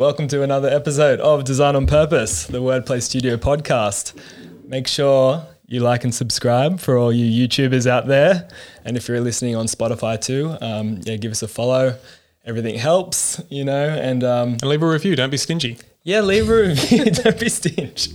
Welcome to another episode of Design on Purpose, the Wordplay Studio podcast. Make sure you like and subscribe for all you YouTubers out there. And if you're listening on Spotify too, um, yeah, give us a follow. Everything helps, you know, and um, And leave a review. Don't be stingy. yeah, leave a review. Don't be stingy.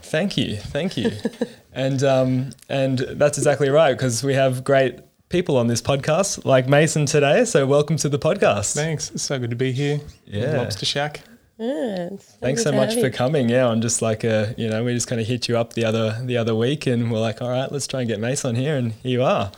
thank you, thank you, and um, and that's exactly right because we have great people on this podcast, like Mason today. So welcome to the podcast. Thanks. It's so good to be here. Yeah. Lobster Shack. Yeah, it's Thanks so much for coming. Yeah, on just like a you know we just kind of hit you up the other the other week, and we're like, all right, let's try and get Mace on here, and here you are.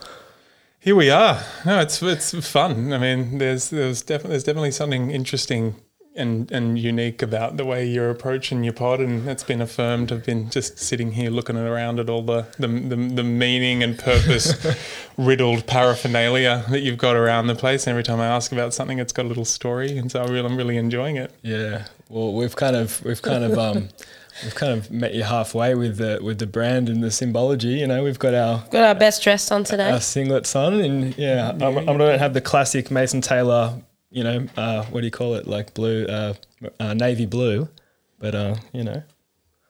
Here we are. No, it's it's fun. I mean, there's there's definitely there's definitely something interesting and and unique about the way you're approaching your pod, and it's been affirmed. I've been just sitting here looking around at all the the the, the meaning and purpose riddled paraphernalia that you've got around the place. And every time I ask about something, it's got a little story, and so I really, I'm really enjoying it. Yeah. Well, we've kind of we've kind of um we've kind of met you halfway with the with the brand and the symbology. You know, we've got our Got our best dress on today. our singlets on, and yeah, I'm, I'm gonna have the classic Mason Taylor. You know, uh, what do you call it? Like blue, uh, uh, navy blue, but uh, you know,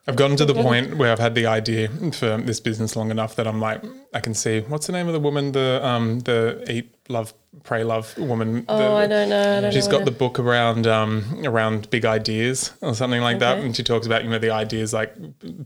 I've gotten to the point where I've had the idea for this business long enough that I'm like, I can see what's the name of the woman, the um, the eat, love, pray, love woman. oh, the, I don't know. I don't She's know got the book around um, around big ideas or something like that, and she talks about you know the ideas like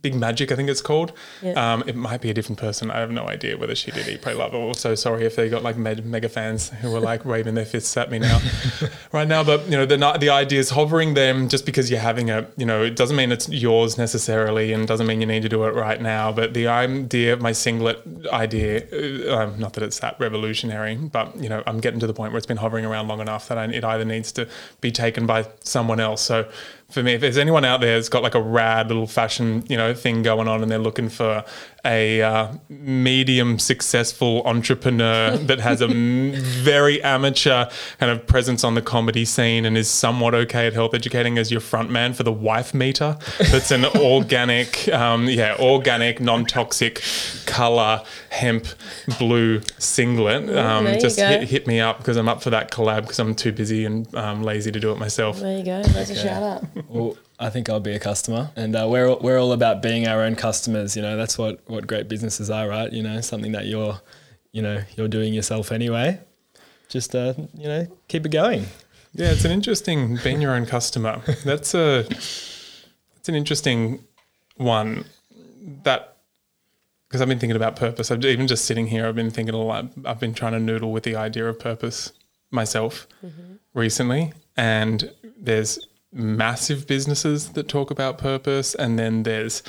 big magic, I think it's called. Um, it might be a different person. I have no idea whether she did eat, pray, love. Or so sorry if they got like med- mega fans who were like waving their fists at me now, right now. But you know the the idea is hovering them just because you're having a you know it doesn't mean it's yours necessarily, and doesn't mean you need to do it right now. But the idea of my singlet idea, uh, um, not that it's that revolutionary, but you know I'm getting to the point where it's been hovering around long enough that I, it either needs to be taken by someone else. So for me, if there's anyone out there that's got like a rad little fashion, you know, thing going on, and they're looking for a uh, medium successful entrepreneur that has a m- very amateur kind of presence on the comedy scene and is somewhat okay at health educating as your front man for the wife meter, that's an organic, um, yeah, organic, non-toxic color hemp blue singlet. Um, there just hit, hit me up because I'm up for that collab because I'm too busy and um, lazy to do it myself. There you go. There's a shout out. Well, I think I'll be a customer, and uh, we're we're all about being our own customers. You know, that's what what great businesses are, right? You know, something that you're, you know, you're doing yourself anyway. Just uh, you know, keep it going. Yeah, it's an interesting being your own customer. That's a it's an interesting one that because I've been thinking about purpose. I've even just sitting here, I've been thinking a lot. I've been trying to noodle with the idea of purpose myself recently, and there's massive businesses that talk about purpose, and then there's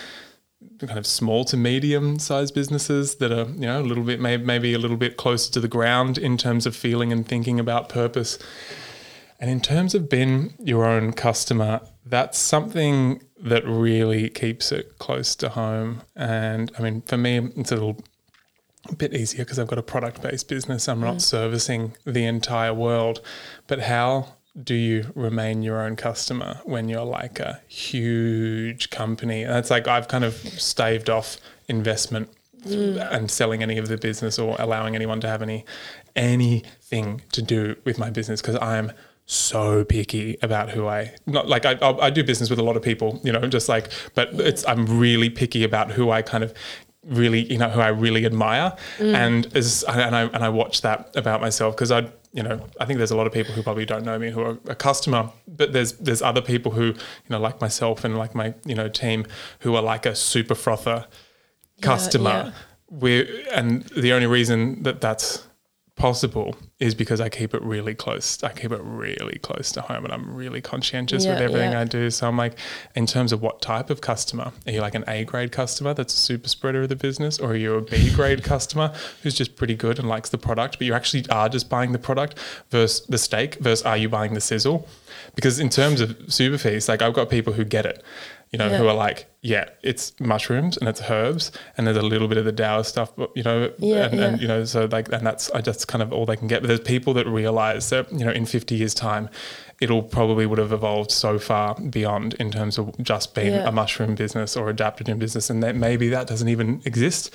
kind of small to medium sized businesses that are you know a little bit maybe, maybe a little bit closer to the ground in terms of feeling and thinking about purpose and in terms of being your own customer, that's something that really keeps it close to home. And I mean, for me, it's a little bit easier because I've got a product based business. I'm not mm. servicing the entire world. But how do you remain your own customer when you're like a huge company? And it's like I've kind of staved off investment mm. and selling any of the business or allowing anyone to have any anything to do with my business because I'm so picky about who I not like I, I I do business with a lot of people you know just like but it's I'm really picky about who I kind of really you know who I really admire. Mm. And as and I and I watch that about myself because I you know I think there's a lot of people who probably don't know me who are a customer but there's there's other people who you know like myself and like my you know team who are like a super frother customer yeah. we and the only reason that that's possible is because I keep it really close. I keep it really close to home and I'm really conscientious with everything yeah. I do. So I'm like, in terms of what type of customer, are you like an A grade customer that's a super spreader of the business? Or are you a B grade customer who's just pretty good and likes the product, but you actually are just buying the product versus the steak versus are you buying the sizzle? Because in terms of SuperFeast, like I've got people who get it. You know, who are like, yeah, it's mushrooms and it's herbs and there's a little bit of the Dower stuff, but you know, Yeah, and, and you know, so like, and that's I just kind of all they can get. But there's people that realize that you know, in 50 years' time, it'll probably would have evolved so far beyond in terms of just being Yeah. a mushroom business or a adaptogen business, and that maybe that doesn't even exist.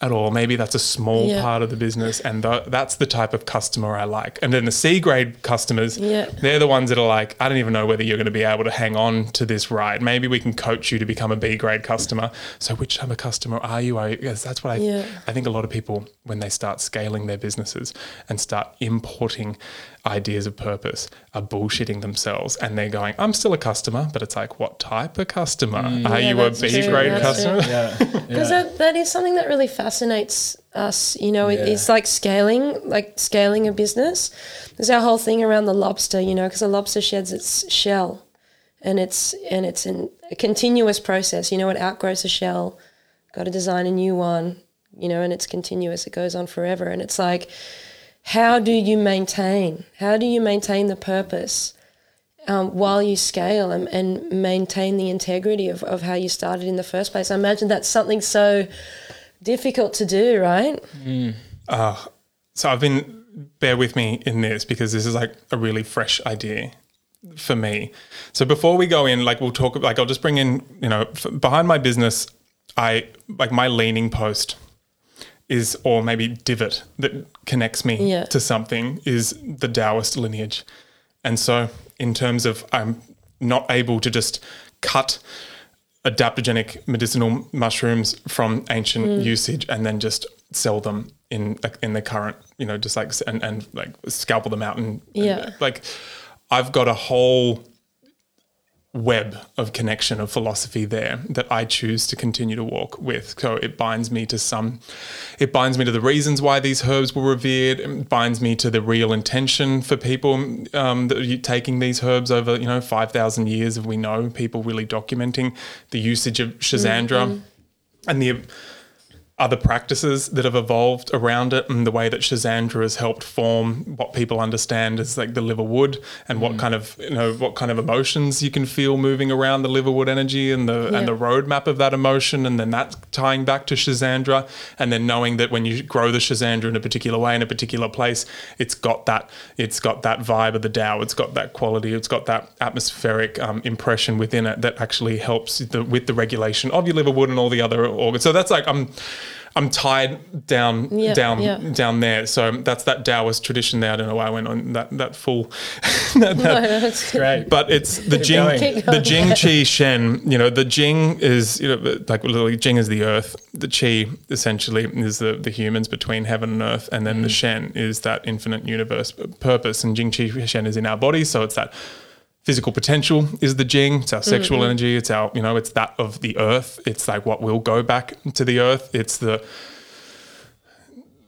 At all. Maybe that's a small Yeah. part of the business, and th- that's the type of customer I like. And then the C grade customers, Yeah. they're the ones that are like, I don't even know whether you're going to be able to hang on to this ride. Maybe we can coach you to become a B grade customer. So, which type of customer are you? Are you? Yes, that's what I. Yeah. I think a lot of people, when they start scaling their businesses and start importing ideas of purpose, are bullshitting themselves, and they're going, "I'm still a customer," but it's like, what type of customer? Mm. Are Yeah, you a B true, grade that's customer? Yeah. Because yeah. that, that is something that really fascinates us. You know, it, Yeah. it's like scaling, like scaling a business. There's our whole thing around the lobster, you know, because a lobster sheds its shell, and it's and it's in a continuous process. You know, it outgrows the shell, got to design a new one. You know, and it's continuous. It goes on forever, and it's like, how do you maintain? How do you maintain the purpose? um, while you scale and, and maintain the integrity of, of how you started in the first place. I imagine that's something so difficult to do, right? So I've been bear with me in this because this is like a really fresh idea for me. So before we go in, like we'll talk like I'll just bring in, you know, f- behind my business, I like my leaning post is or maybe divot that connects me Yeah. to something is the Taoist lineage. And so in terms of I'm not able to just cut adaptogenic medicinal mushrooms from ancient mm. usage and then just sell them in in the current you know just like and, and like scalpel them out and, and, Yeah. like i've got a whole web of connection of philosophy there that I choose to continue to walk with. So it binds me to some, it binds me to the reasons why these herbs were revered. It binds me to the real intention for people um, that are taking these herbs over, you know, five thousand years. Of we know people really documenting the usage of Schisandra and the other practices that have evolved around it and the way that Schisandra has helped form what people understand as like the liverwood and what kind of you know what kind of emotions you can feel moving around the liverwood energy and the Yeah. and the roadmap of that emotion and then that tying back to Schisandra and then knowing that when you grow the Schisandra in a particular way in a particular place it's got that it's got that vibe of the Tao. It's got that quality. It's got that atmospheric um, impression within it that actually helps the, with the regulation of your liverwood and all the other organs. So that's like I'm I'm tied down Yeah, down yeah. down there. So that's that Taoist tradition there. I don't know why I went on that that full that, that- No, that's Great. but it's the Jing going. The. Jing Qi Shen. You know, the Jing is you know like literally Jing is the earth. The Qi essentially is the the humans between heaven and earth, and then the mm. Shen is that infinite universe purpose. And Jing Qi Shen is in our body, so it's that physical potential is the Jing. It's our sexual mm-hmm. energy. It's our you know it's that of the earth. It's like what will go back to the earth. It's the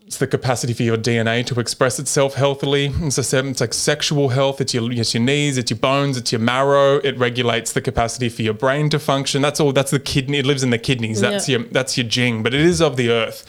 it's the capacity for your DNA to express itself healthily. As I said, it's like sexual health. It's your, it's your knees, it's your bones, it's your marrow. It regulates the capacity for your brain to function. That's all. That's the kidney. It lives in the kidneys. That's Yeah. your that's your jing. But it is of the earth.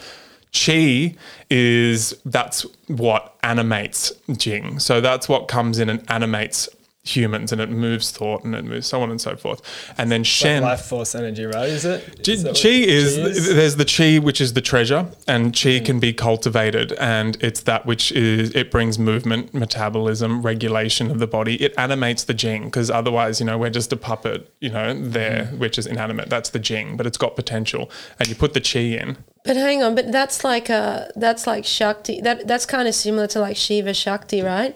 Chi is that's what animates jing. So that's what comes in and animates humans, and it moves thought, and it moves so on and so forth. And then Shen. life force energy, right? Is it? Chi, Is chi is, chi there's the chi which is the treasure and Mm. chi can be cultivated and it's that which is it brings movement metabolism regulation of the body it animates the jing because otherwise you know we're just a puppet you know there Mm. which is inanimate that's the jing but it's got potential and you put the chi in But hang on, but that's like uh that's like Shakti. That that's kind of similar to like Shiva Shakti, right?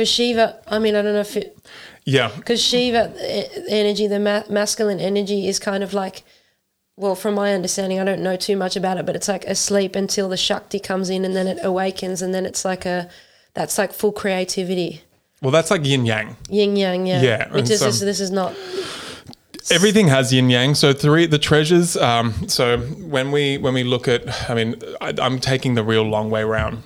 Because Shiva, I mean, I don't know if it yeah because Shiva energy, the ma- masculine energy, is kind of like, well, from my understanding, I don't know too much about it, but it's like asleep until the Shakti comes in, and then it awakens, and then it's like a, that's like full creativity, well that's like yin yang yin yang, yeah. Yeah, which is so- this, this is not. everything has yin yang so three the treasures um, so when we when we look at i mean I, i'm taking the real long way round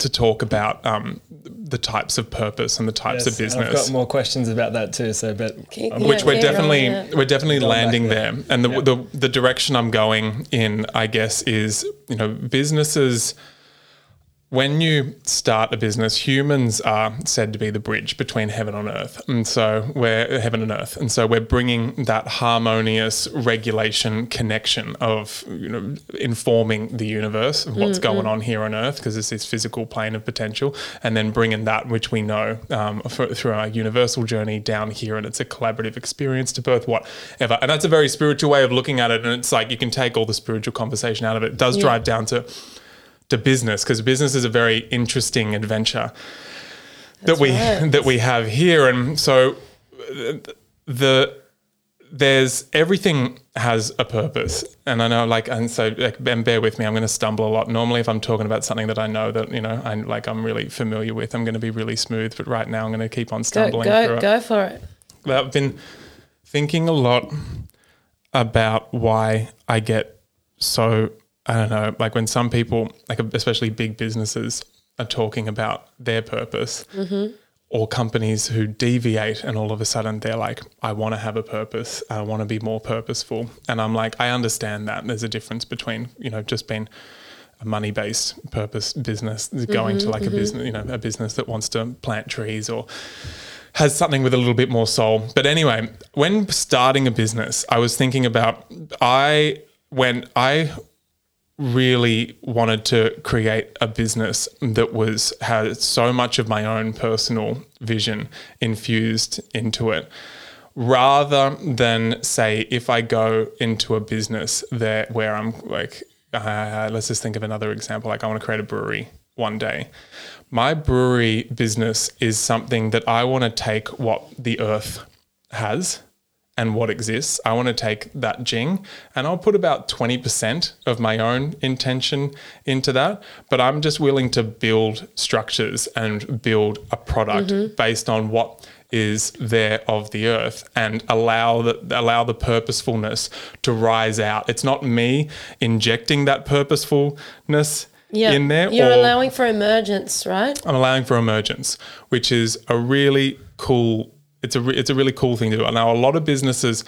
to talk about um, the types of purpose and the types Yes, of business. I've got more questions about that too. So, but Keep- um, Yeah, which we're definitely we're definitely landing there. there and the, Yeah. the the direction i'm going in i guess is you know businesses when you start a business, humans are said to be the bridge between heaven and earth, and so we're heaven and earth, and so we're bringing that harmonious regulation connection of you know informing the universe of what's going on here on earth because it's this physical plane of potential, and then bringing that which we know um, for, through our universal journey down here, and it's a collaborative experience to birth whatever, and that's a very spiritual way of looking at it, and it's like you can take all the spiritual conversation out of it. It does Yeah. drive down to to business because business is a very interesting adventure that we right. that we have here and so uh, the there's everything has a purpose and i know like and so like and bear with me i'm going to stumble a lot normally if i'm talking about something that i know that you know i'm like i'm really familiar with i'm going to be really smooth but right now i'm going to keep on Go, stumbling go, it. go for it. But I've been thinking a lot about why I get so I don't know, like when some people, like especially big businesses, are talking about their purpose, mm-hmm. or companies who deviate, and all of a sudden they're like, "I want to have a purpose. I want to be more purposeful," and I'm like, I understand that there's a difference between you know just being a money-based purpose business going to mm-hmm, like a mm-hmm. business, you know, a business that wants to plant trees or has something with a little bit more soul. But anyway, when starting a business, I was thinking about I when I really wanted to create a business that was had so much of my own personal vision infused into it. Rather than say if I go into a business that where I'm like uh, let's just think of another example like I want to create a brewery one day. My brewery business is something that I want to take what the earth has and what exists. I want to take that jing and I'll put about 20% of my own intention into that. But I'm just willing to build structures and build a product mm-hmm. based on what is there of the earth and allow the allow the purposefulness to rise out. It's not me injecting that purposefulness Yeah. in there You're allowing for emergence, right? I'm allowing for emergence, which is a really cool. It's a re- it's a really cool thing to do. Now, a lot of businesses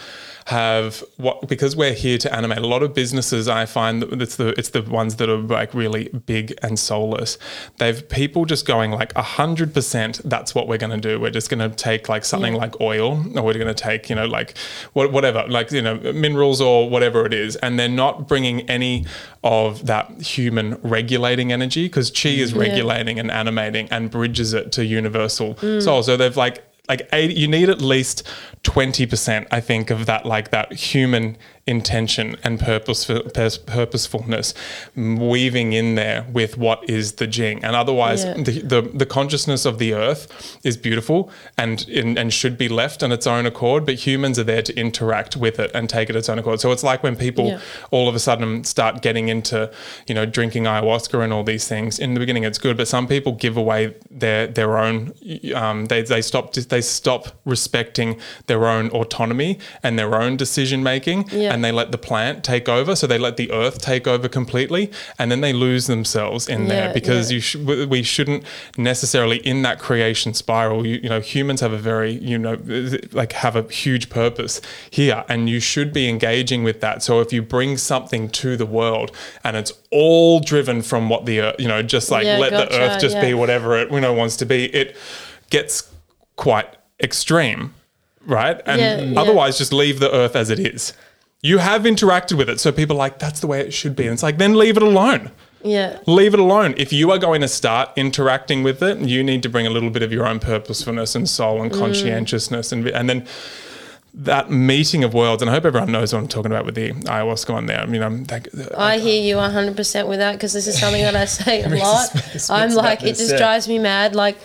have what because we're here to animate. A lot of businesses, I find that it's the it's the ones that are like really big and soulless. They've people just going like hundred percent. That's what we're going to do. We're just going to take like something Yeah. like oil, or we're going to take you know like what, whatever like you know minerals or whatever it is, and they're not bringing any of that human regulating energy because chi is mm. regulating and animating and bridges it to universal mm. soul. So they've like like 80, you need at least 20% i think of that like that human intention and purposeful, purposefulness weaving in there with what is the jing and otherwise Yeah. the, the the consciousness of the earth is beautiful and and and should be left on its own accord but humans are there to interact with it and take it its own accord so it's like when people Yeah. all of a sudden start getting into you know drinking ayahuasca and all these things in the beginning it's good but some people give away their their own um, they, they stop they stop respecting their own autonomy and their own decision making Yeah. and they let the plant take over. So they let the earth take over completely and then they lose themselves in there because yeah. you sh- we shouldn't necessarily in that creation spiral you, you know humans have a very you know like have a huge purpose here and you should be engaging with that. So if you bring something to the world and it's all driven from what the earth you know just like Yeah, let the earth just be whatever it you know wants to be it gets quite extreme right? And Yeah, yeah. otherwise just leave the earth as it is you have interacted with it so people are like that's the way it should be and it's like then leave it alone Yeah. leave it alone. If you are going to start interacting with it, you need to bring a little bit of your own purposefulness and soul Mm. and conscientiousness, and and then that meeting of worlds. And I hope everyone knows what I'm talking about with the ayahuasca one there. I mean, I'm like, I hear you 100% with that because this is something that I say a lot. I'm like, it just yeah. drives me mad. Like,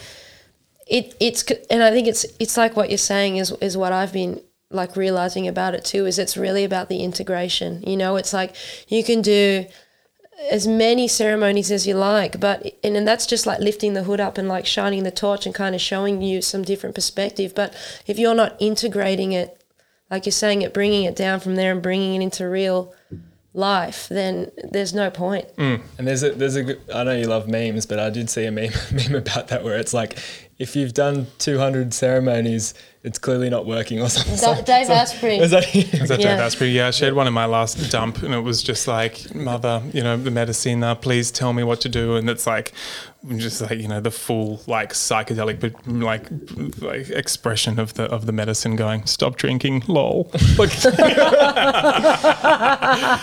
it, it's, and I think it's, it's like what you're saying is, is what I've been like realizing about it too, is it's really about the integration. You know, it's like you can do as many ceremonies as you like, but, and, and that's just like lifting the hood up and like shining the torch and kind of showing you some different perspective. But if you're not integrating it, like you're saying it, bringing it down from there and bringing it into real life, then there's no point. Mm. And there's a there's a I know you love memes, but I did see a meme meme about that where it's like if you've done 200 ceremonies, it's clearly not working or something. Da- Dave Asprey. Is that Is that Yeah. Dave Asprey? Yeah, she had one in my last dump, and it was just like, "Mother, you know, the medicine. Uh, please tell me what to do." And it's like, just like you know, the full like psychedelic, but like, like expression of the of the medicine going, "Stop drinking, lol." Like,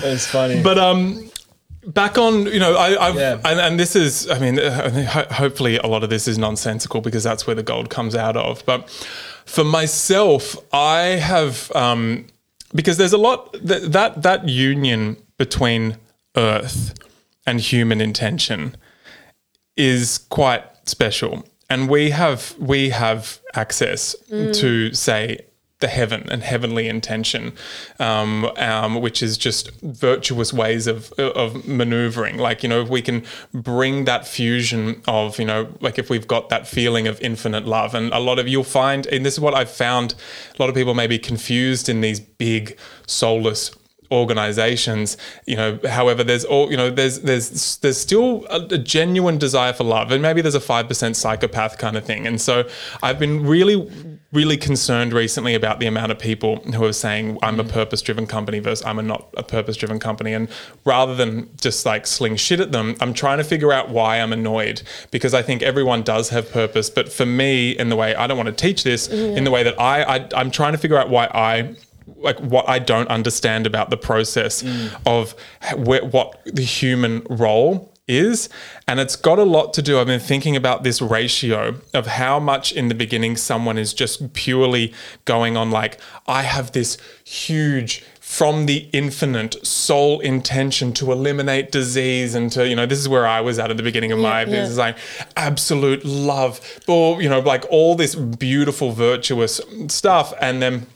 it's funny. but um, back on, you know, I, I've Yeah. and, and this is, I mean, uh, hopefully a lot of this is nonsensical because that's where the gold comes out of. But for myself, I have um, because there's a lot that that that union between Earth and human intention is quite special and we have we have access to say the heaven and heavenly intention um, um, which is just virtuous ways of of maneuvering. Like you know if we can bring that fusion of you know like if we've got that feeling of infinite love. And a lot of you'll find and this is what I've found a lot of people may be confused in these big soulless organizations you know. However there's all you know there's there's there's still a, a genuine desire for love and maybe there's a 5% psychopath kind of thing. And so i've been really really concerned recently about the amount of people who are saying i'm a mm. purpose driven company versus i'm a not a purpose driven company. And rather than just like sling shit at them i'm trying to figure out why i'm annoyed because i think everyone does have purpose. But for me in the way i don't want to teach this in the way that I, I i'm trying to figure out why i like what I don't understand about the process mm. of h- where, what the human role is. And it's got a lot to do. I've been thinking about this ratio of how much in the beginning someone is just purely going on, like, I have this huge from the infinite soul intention to eliminate disease and to you know this is where I was at at the beginning of my yeah. business like absolute love or you know like all this beautiful virtuous stuff and then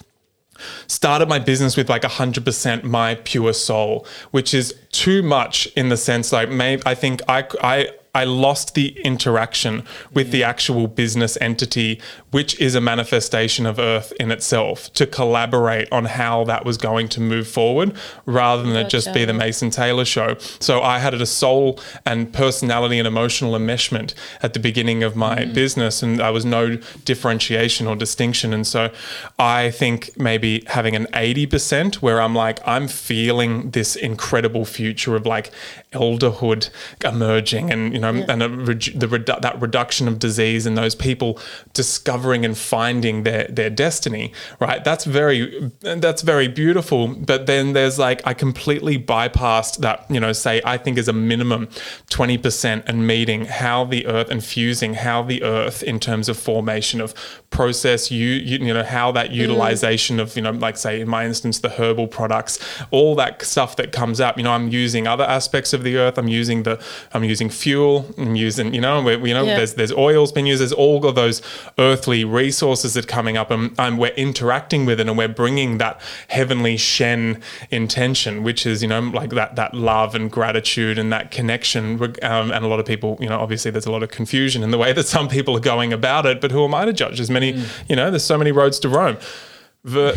started my business with like 100% my pure soul which is too much in the sense like maybe i think i i I lost the interaction with the actual business entity, which is a manifestation of Earth in itself, to collaborate on how that was going to move forward rather than it just be the Mason Taylor show. So I had a soul and personality and emotional enmeshment at the beginning of my mm. business, and there was no differentiation or distinction. And so I think maybe having an 80% where I'm like, I'm feeling this incredible future of like elderhood emerging and, you know, and a redu- the redu- that reduction of disease and those people discovering and finding their, their destiny, right? That's very, that's very beautiful. But then there's like, I completely bypassed that, you know, say, I think is a minimum 20% and meeting how the earth and fusing how the earth in terms of formation of process, you, you, you know, how that mm. utilization of, you know, like say in my instance, the herbal products, all that stuff that comes up, you know, I'm using other aspects of the earth. I'm using the, I'm using fuel, I'm using, you know, we, you know, Yeah. there's, there's oils being used, there's all of those earthly resources that are coming up and, and we're interacting with it and we're bringing that heavenly Shen intention, which is, you know, like that, that love and gratitude and that connection. Um, and a lot of people, you know, obviously there's a lot of confusion in the way that some people are going about it, but who am I to judge? There's many, you know, there's so many roads to Rome. Ver-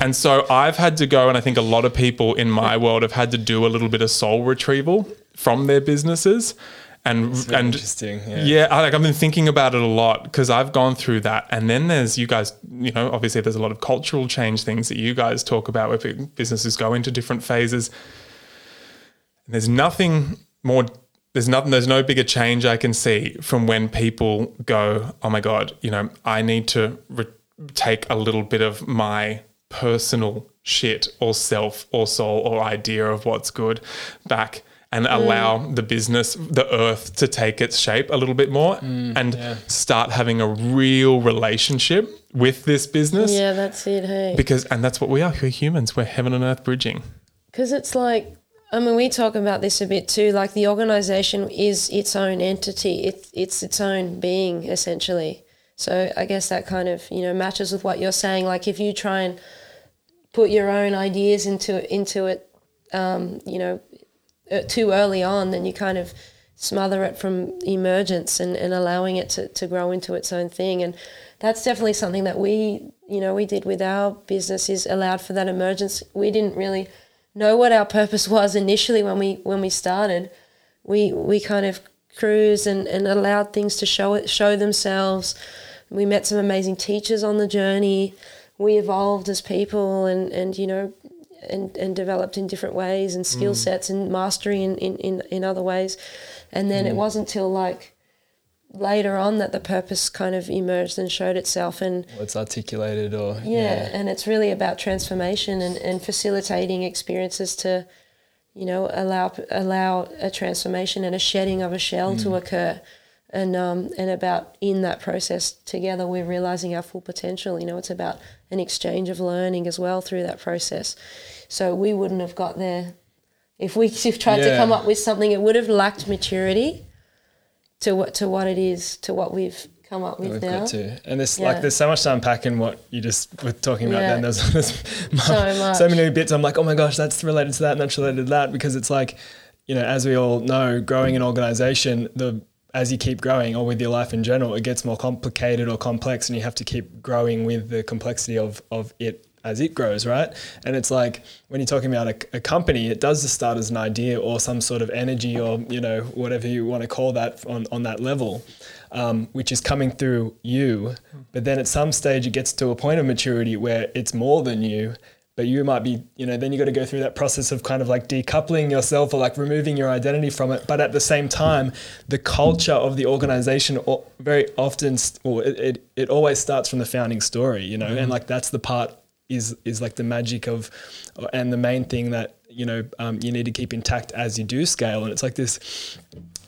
and so I've had to go, and I think a lot of people in my world have had to do a little bit of soul retrieval from their businesses. And, and interesting. Yeah. yeah, I, like I've been thinking about it a lot because I've gone through that. And then there's you guys, you know, obviously there's a lot of cultural change things that you guys talk about where businesses go into different phases. And there's nothing more. There's nothing. There's no bigger change I can see from when people go, "Oh my god, you know, I need to re- take a little bit of my personal shit or self or soul or idea of what's good back." And allow the business, the earth, to take its shape a little bit more, and start having a real relationship with this business. Yeah, that's it. Hey, Because, and that's what we are. We're humans. We're heaven and earth bridging. because it's like I mean, we talk about this a bit too. Like the organization is its own entity. It's it's its own being essentially. So I guess that kind of you know matches with what you're saying. Like if you try and put your own ideas into into it, um, you know, Uh, too early on, then you kind of smother it from emergence and, and allowing it to, to grow into its own thing. And that's definitely something that we, you know, we did with our business is allowed for that emergence. We didn't really know what our purpose was initially when we when we started. We we kind of cruise and, and allowed things to show it show themselves. We met some amazing teachers on the journey. We evolved as people and, and you know and, and developed in different ways and skill mm. sets and mastery in, in, in, in other ways. And then it mm. wasn't till like later on that the purpose kind of emerged and showed itself and Or it's articulated or yeah, and it's really about transformation and, and facilitating experiences to you know allow allow a transformation and a shedding of a shell to mm. occur and um, and about in that process together we're realizing our full potential you know it's about an exchange of learning as well through that process so we wouldn't have got there if we tried to come up with something it would have lacked maturity to what to what it is to what we've come up with We've now got to, and there's Yeah. like there's so much to unpack in what you just were talking about. Yeah. Then there's, there's So much. so many bits. I'm like, oh my gosh, that's related to that, and that's related to that, because it's like, you know, as we all know, growing an organization, the as you keep growing, or with your life in general, it gets more complicated or complex, and you have to keep growing with the complexity of of it as it grows, right? And it's like when you're talking about a, a company, it does start as an idea or some sort of energy or you know whatever you want to call that on on that level, um, which is coming through you. But then at some stage, it gets to a point of maturity where it's more than you. But you might be, you know, then you got to go through that process of kind of like decoupling yourself or like removing your identity from it. But at the same time, the culture of the organization very often, well, it, it, it always starts from the founding story, you know, and like that's the part is is like the magic of, and the main thing that you know um, you need to keep intact as you do scale. And it's like this,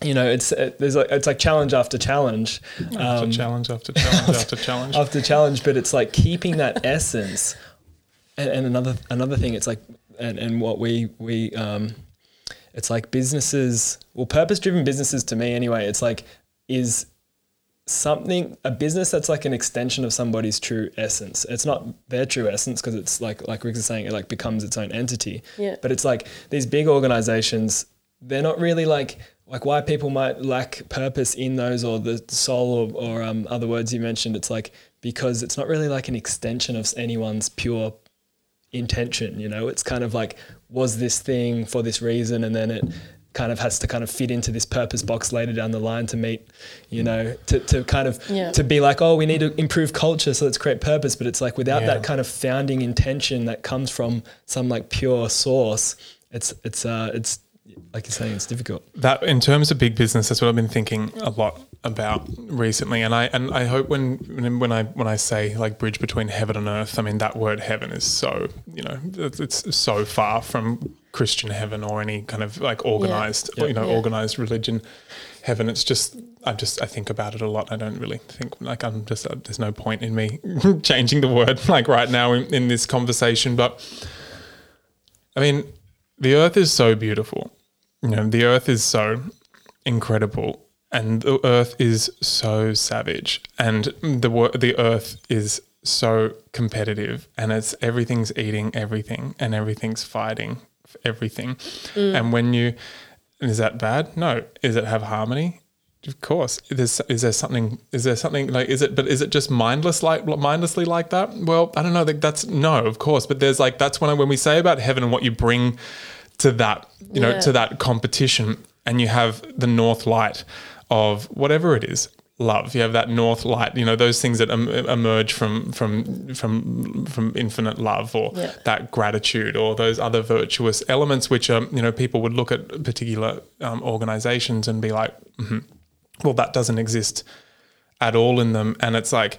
you know, it's uh, there's like it's like challenge after challenge, After um, challenge after challenge after challenge. after challenge, but it's like keeping that essence. And, and another another thing, it's like and, and what we we um, it's like businesses, well, purpose driven businesses to me anyway. It's like is something a business that's like an extension of somebody's true essence. It's not their true essence because it's like like Rick is saying, it like becomes its own entity. Yeah. But it's like these big organizations, they're not really like like why people might lack purpose in those or the soul or, or um, other words you mentioned. It's like because it's not really like an extension of anyone's pure intention. You know, it's kind of like was this thing for this reason, and then it kind of has to kind of fit into this purpose box later down the line to meet, you know, to, to kind of Yeah. to be like, oh, we need to improve culture, so let's create purpose. But it's like without Yeah. that kind of founding intention that comes from some like pure source, it's it's uh it's like you're saying, it's difficult. that in terms of big business, that's what I've been thinking a lot about recently. And I and I hope when when I when I say like bridge between heaven and earth, I mean that word heaven is so you know it's, it's so far from Christian heaven or any kind of like organized you know Yeah. organized religion heaven. It's just I just I think about it a lot. I don't really think like I'm just uh, there's no point in me changing the word like right now in, in this conversation, but. I mean, the earth is so beautiful. You know, the earth is so incredible, and the earth is so savage, and the the earth is so competitive, and it's everything's eating everything, and everything's fighting for everything. Mm. And when you is that bad? No. Is it have harmony? Of course. Is, is there something? Is there something like? Is it? But is it just mindless like mindlessly like that? Well, I don't know. That's no, of course. But there's like that's when I, when we say about heaven and what you bring to that, you know, Yeah. to that competition, and you have the north light of whatever it is, love. You have that north light. You know, those things that em- emerge from from from from infinite love, or Yeah. that gratitude, or those other virtuous elements, which um, you know, people would look at particular um, organizations and be like, "Mhm, well, that doesn't exist at all in them, and it's like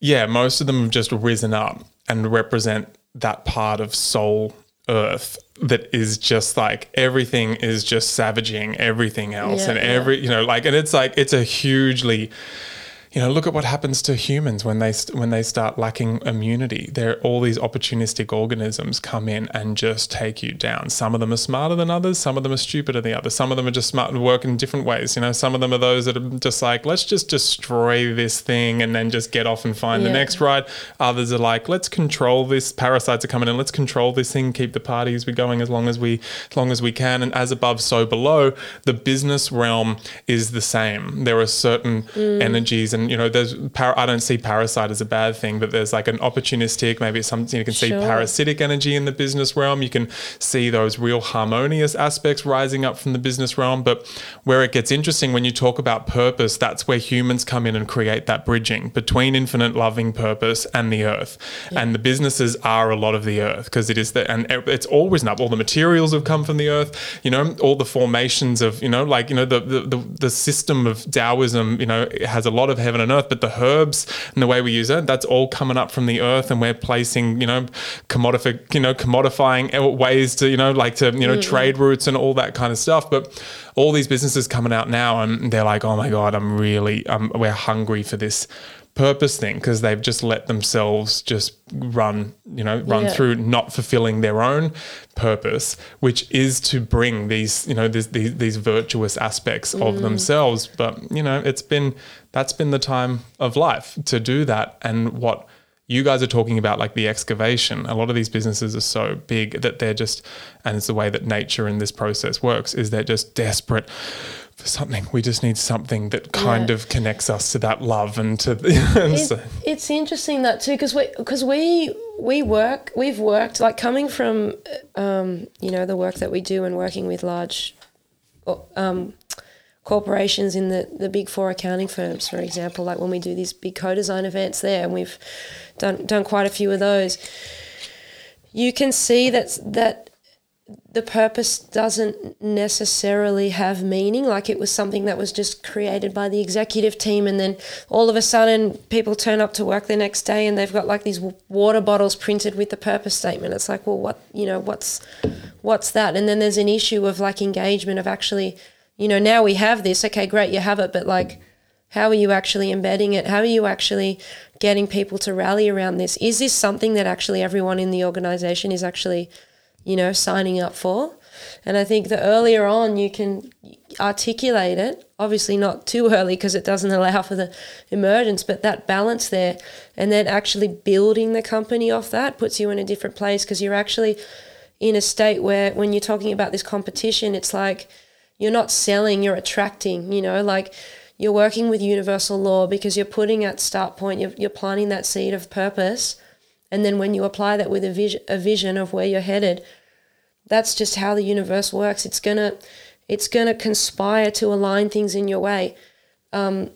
yeah, most of them have just risen up and represent that part of soul earth that is just like everything is just savaging everything else Yeah, and yeah. every you know like and it's like it's a hugely you know look at what happens to humans when they st- when they start lacking immunity. There all these opportunistic organisms come in and just take you down. Some of them are smarter than others some of them are stupider than others some of them are just smart and work in different ways you know. Some of them are those that are just like let's just destroy this thing and then just get off and find the next ride others are like let's control this parasites are coming in let's control this thing keep the parties we going as long as we as long as we can. And as above so below the business realm is the same. There are certain mm. energies and you know there's par- I don't see parasite as a bad thing but there's like an opportunistic maybe something you can see Sure. parasitic energy in the business realm. You can see those real harmonious aspects rising up from the business realm. But where it gets interesting when you talk about purpose that's where humans come in and create that bridging between infinite loving purpose and the earth. And the businesses are a lot of the earth because it is the and it's always up. All the materials have come from the earth you know all the formations of you know like you know the the, the, the system of taoism you know has a lot of heaven and earth but the herbs and the way we use it that's all coming up from the earth and we're placing you know commodify you know commodifying ways to you know like to you know trade routes and all that kind of stuff. But all these businesses coming out now and they're like oh my god i'm really um, we're hungry for this purpose thing because they've just let themselves just run you know run Yeah. through not fulfilling their own purpose which is to bring these you know these these, these virtuous aspects of themselves. But you know it's been that's been the time of life to do that and what you guys are talking about like the excavation a lot of these businesses are so big that they're just and it's the way that nature in this process works is they're just desperate for something we just need something that kind Yeah. of connects us to that love and to and It, so- it's interesting that too because we because we we work we've worked like coming from um, you know the work that we do and working with large um, corporations in the the big four accounting firms for example like when we do these big co-design events there and we've done done quite a few of those you can see that that the purpose doesn't necessarily have meaning. Like it was something that was just created by the executive team, and then all of a sudden, people turn up to work the next day and they've got like these water bottles printed with the purpose statement. It's like, well, what you know, what's what's that? And then there's an issue of like engagement of actually, you know, now we have this. Okay, great, you have it, but like, how are you actually embedding it? How are you actually getting people to rally around this? Is this something that actually everyone in the organization is actually you know, signing up for. And I think the earlier on you can articulate it, obviously not too early because it doesn't allow for the emergence, but that balance there and then actually building the company off that puts you in a different place because you're actually in a state where when you're talking about this competition, it's like you're not selling, you're attracting, you know, like you're working with universal law because you're putting at start point, you're, you're planting that seed of purpose. And then when you apply that with a vision, a vision of where you're headed, that's just how the universe works. It's gonna, it's gonna conspire to align things in your way. Um,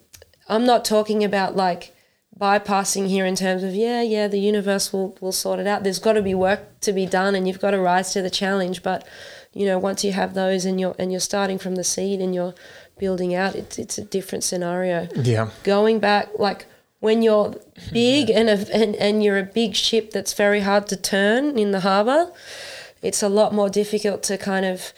I'm not talking about like bypassing here in terms of yeah, yeah, the universe will will sort it out. There's got to be work to be done, and you've got to rise to the challenge. But you know, once you have those, and you're and you're starting from the seed, and you're building out, it's it's a different scenario. Yeah. Going back like when you're big and, a, and and you're a big ship that's very hard to turn in the harbor it's a lot more difficult to kind of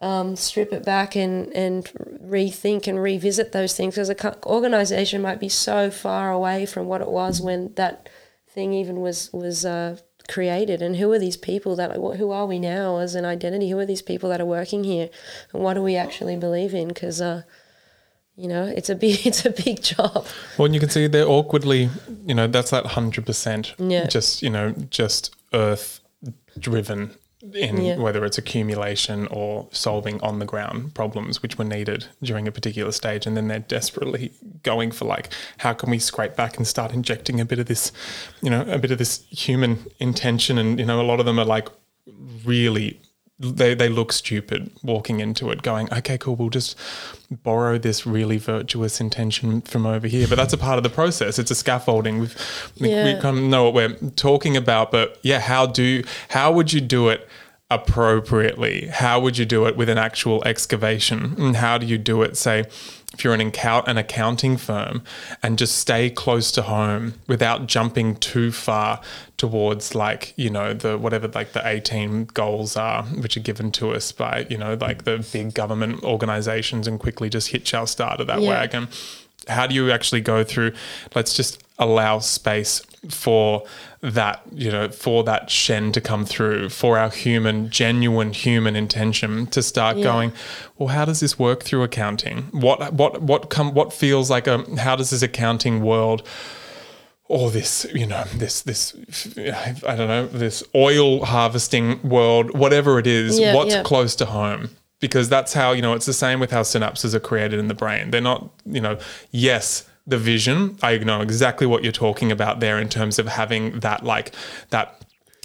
um, strip it back and and rethink and revisit those things because an organization might be so far away from what it was when that thing even was was uh, created and who are these people that who are we now as an identity who are these people that are working here and what do we actually believe in because uh, you know it's a big it's a big job Well, and you can see they're awkwardly, you know, that's that hundred percent. Yeah. Just you know, just Earth driven in Yeah. whether it's accumulation or solving on the ground problems which were needed during a particular stage, and then they're desperately going for like, how can we scrape back and start injecting a bit of this, you know, a bit of this human intention, and you know, a lot of them are like really they they look stupid walking into it going okay cool we'll just borrow this really virtuous intention from over here. But that's a part of the process. It's a scaffolding. We've, we, we kind of know what we're talking about but yeah how do how would you do it appropriately? How would you do it with an actual excavation? And how do you do it say if you're an account an accounting firm and just stay close to home without jumping too far towards like you know the whatever like the 18 goals are which are given to us by you know like the big government organizations and quickly just hitch our start of that Yeah. wagon? How do you actually go through let's just allow space for that you know for that shen to come through for our human genuine human intention to start Yeah. going well how does this work through accounting what what what come what feels like a how does this accounting world or this you know this this i don't know this oil harvesting world whatever it is Yeah, what's yeah. close to home because that's how you know it's the same with how synapses are created in the brain they're not you know yes the vision. I know exactly what you're talking about there in terms of having that like that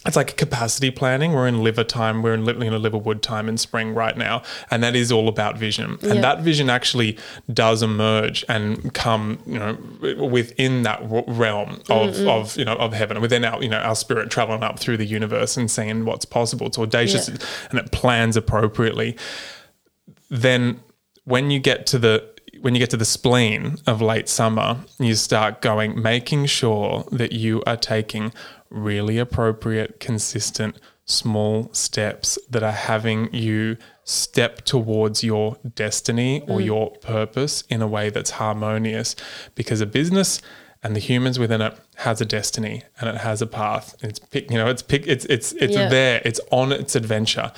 it's like capacity planning. We're in liver time. We're in li- you know, liverwood time in spring right now, and that is all about vision. And that vision actually does emerge and come, you know, within that realm of, of you know of heaven, within our you know our spirit traveling up through the universe and seeing what's possible. It's audacious, Yeah. and it plans appropriately. Then when you get to the when you get to the spleen of late summer, you start going, making sure that you are taking really appropriate, consistent, small steps that are having you step towards your destiny or mm. your purpose in a way that's harmonious. Because a business and the humans within it has a destiny and it has a path. It's pick, you know, it's pick, it's it's it's Yeah. there. It's on its adventure.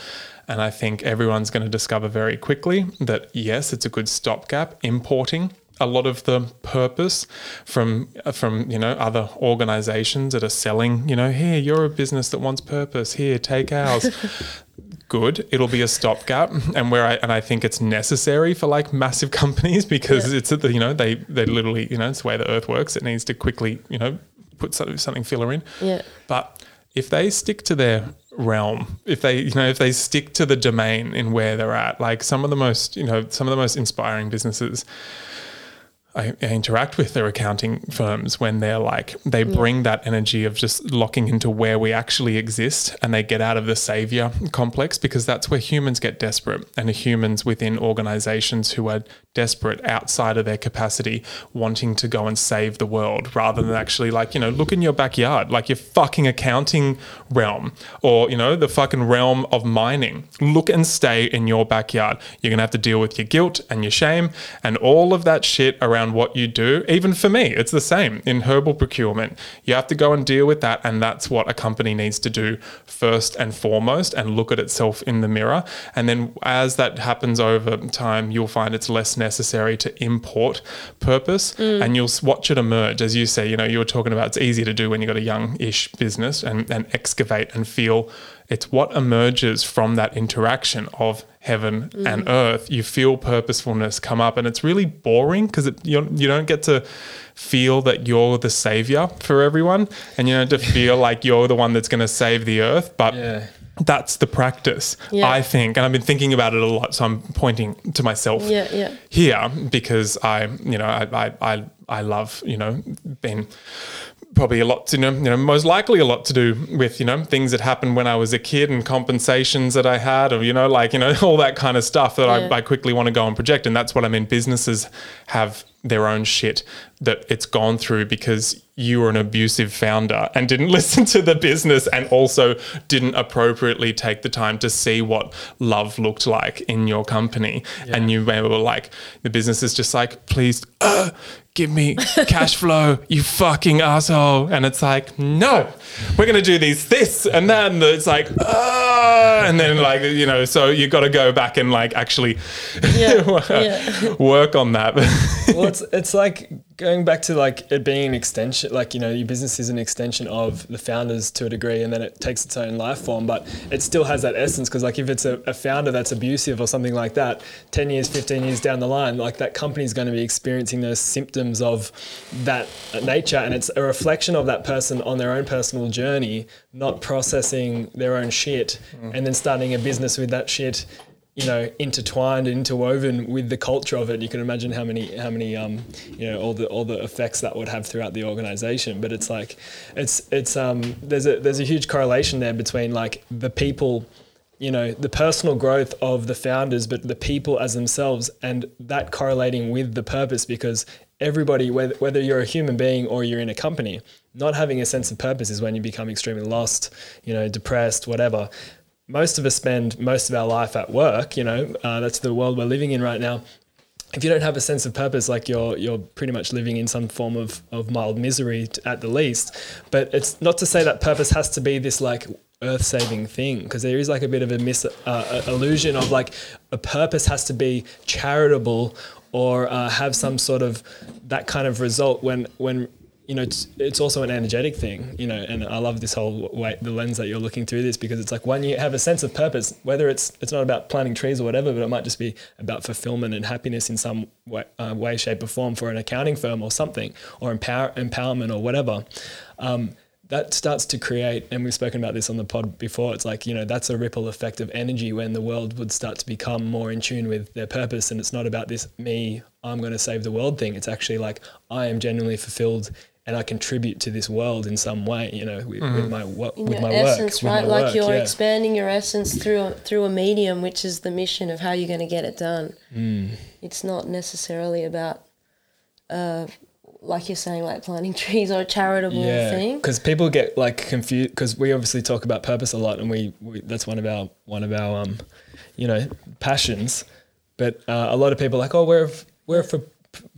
And I think everyone's going to discover very quickly that yes, it's a good stopgap importing a lot of the purpose from uh, from you know other organizations that are selling you know here you're a business that wants purpose. Here take ours. Good it'll be a stopgap. And where I and I think it's necessary for like massive companies because it's at the you know they they literally you know it's the way the earth works. It needs to quickly you know put something, something filler in. Yeah. but if they stick to their realm, if they, you know, if they stick to the domain in where they're at, like some of the most, you know, some of the most inspiring businesses I, I interact with their accounting firms when they're like, they bring that energy of just locking into where we actually exist and they get out of the savior complex because that's where humans get desperate and humans within organizations who are desperate outside of their capacity wanting to go and save the world rather than actually like, you know, look in your backyard, like your fucking accounting realm or, you know, the fucking realm of mining. Look and stay in your backyard. You're going to have to deal with your guilt and your shame and all of that shit around what you do. Even for me, it's the same in herbal procurement. You have to go and deal with that. And that's what a company needs to do first and foremost and look at itself in the mirror. And then as that happens over time, you'll find it's less necessary to import purpose mm. and you'll watch it emerge. As you say, you know, you were talking about it's easy to do when you've got a young ish business and, and excavate and feel it's what emerges from that interaction of heaven and mm-hmm. earth. You feel purposefulness come up, and it's really boring because you you don't get to feel that you're the savior for everyone, and you don't get to feel like you're the one that's going to save the earth. But Yeah. That's the practice, Yeah. I think, and I've been thinking about it a lot. So I'm pointing to myself Yeah, yeah. here because I, you know, I, I, I, I love, you know, being probably a lot to you know, you know, most likely a lot to do with, you know, things that happened when I was a kid and compensations that I had or, you know, like, you know, all that kind of stuff that Yeah. I, I quickly want to go and project. And that's what I mean. Businesses have their own shit that it's gone through because you were an abusive founder and didn't listen to the business and also didn't appropriately take the time to see what love looked like in your company. And you were like, the business is just like, please uh, give me cash flow, you fucking asshole. And it's like, no, we're going to do these, this and then it's like, uh, and then like, you know, so you got to go back and like actually Yeah, yeah. work on that. well, it's it's like going back to like it being an extension, like you know, your business is an extension of the founders to a degree, and then it takes its own life form, but it still has that essence. Because like if it's a, a founder that's abusive or something like that, ten years, fifteen years down the line, like that company is going to be experiencing those symptoms of that nature, and it's a reflection of that person on their own personal journey, not processing their own shit, mm. and then starting a business with that shit you know intertwined and interwoven with the culture of it. You can imagine how many how many um you know all the all the effects that would have throughout the organization. But it's like it's it's um there's a there's a huge correlation there between like the people you know the personal growth of the founders but the people as themselves and that correlating with the purpose because everybody whether, whether you're a human being or you're in a company not having a sense of purpose is when you become extremely lost you know depressed whatever most of us spend most of our life at work. You know, uh, that's the world we're living in right now. If you don't have a sense of purpose, like you're you're pretty much living in some form of, of mild misery at the least. But it's not to say that purpose has to be this like earth saving thing because there is like a bit of a mis uh, illusion of like a purpose has to be charitable or uh, have some sort of that kind of result when when you know, it's, it's also an energetic thing, you know, and I love this whole way, the lens that you're looking through this because it's like when you have a sense of purpose, whether it's, it's not about planting trees or whatever, but it might just be about fulfillment and happiness in some way, uh, way shape or form for an accounting firm or something, or empower, empowerment or whatever. Um, that starts to create, and we've spoken about this on the pod before. It's like, you know, that's a ripple effect of energy when the world would start to become more in tune with their purpose. And it's not about this me, I'm going to save the world thing. It's actually like, I am genuinely fulfilled and I contribute to this world in some way, you know, with, Mm-hmm. with my, wo- in with your my essence, work. right? with my Like work, you're yeah. expanding your essence through a, through a medium, which is the mission of how you're going to get it done. Mm. It's not necessarily about, uh, like you're saying, like planting trees or a charitable yeah, thing. because people get like confused because we obviously talk about purpose a lot, and we, we that's one of our one of our um, you know, passions. But uh, a lot of people are like, oh, we're we're for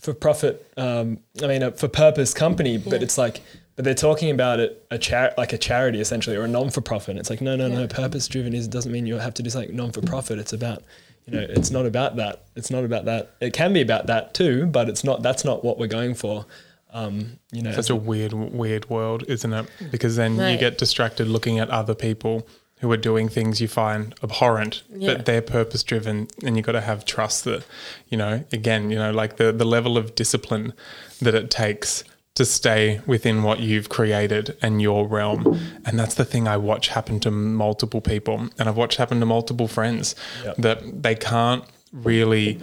for profit. Um, I mean, a for purpose company, but Yeah. it's like. But they're talking about it a char- like a charity essentially or a non for profit. It's like no no no Yeah. purpose driven is doesn't mean you have to do something non for profit. It's about you know it's not about that. It's not about that. It can be about that too, but it's not. That's not what we're going for. Um, you know, Such a weird, weird world, isn't it? Because then you get distracted looking at other people who are doing things you find abhorrent, Yeah. but they're purpose driven, and you've got to have trust that, you know, again, you know, like the the level of discipline that it takes to stay within what you've created and your realm. And that's the thing I watch happen to multiple people, and I've watched happen to multiple friends Yep. that they can't really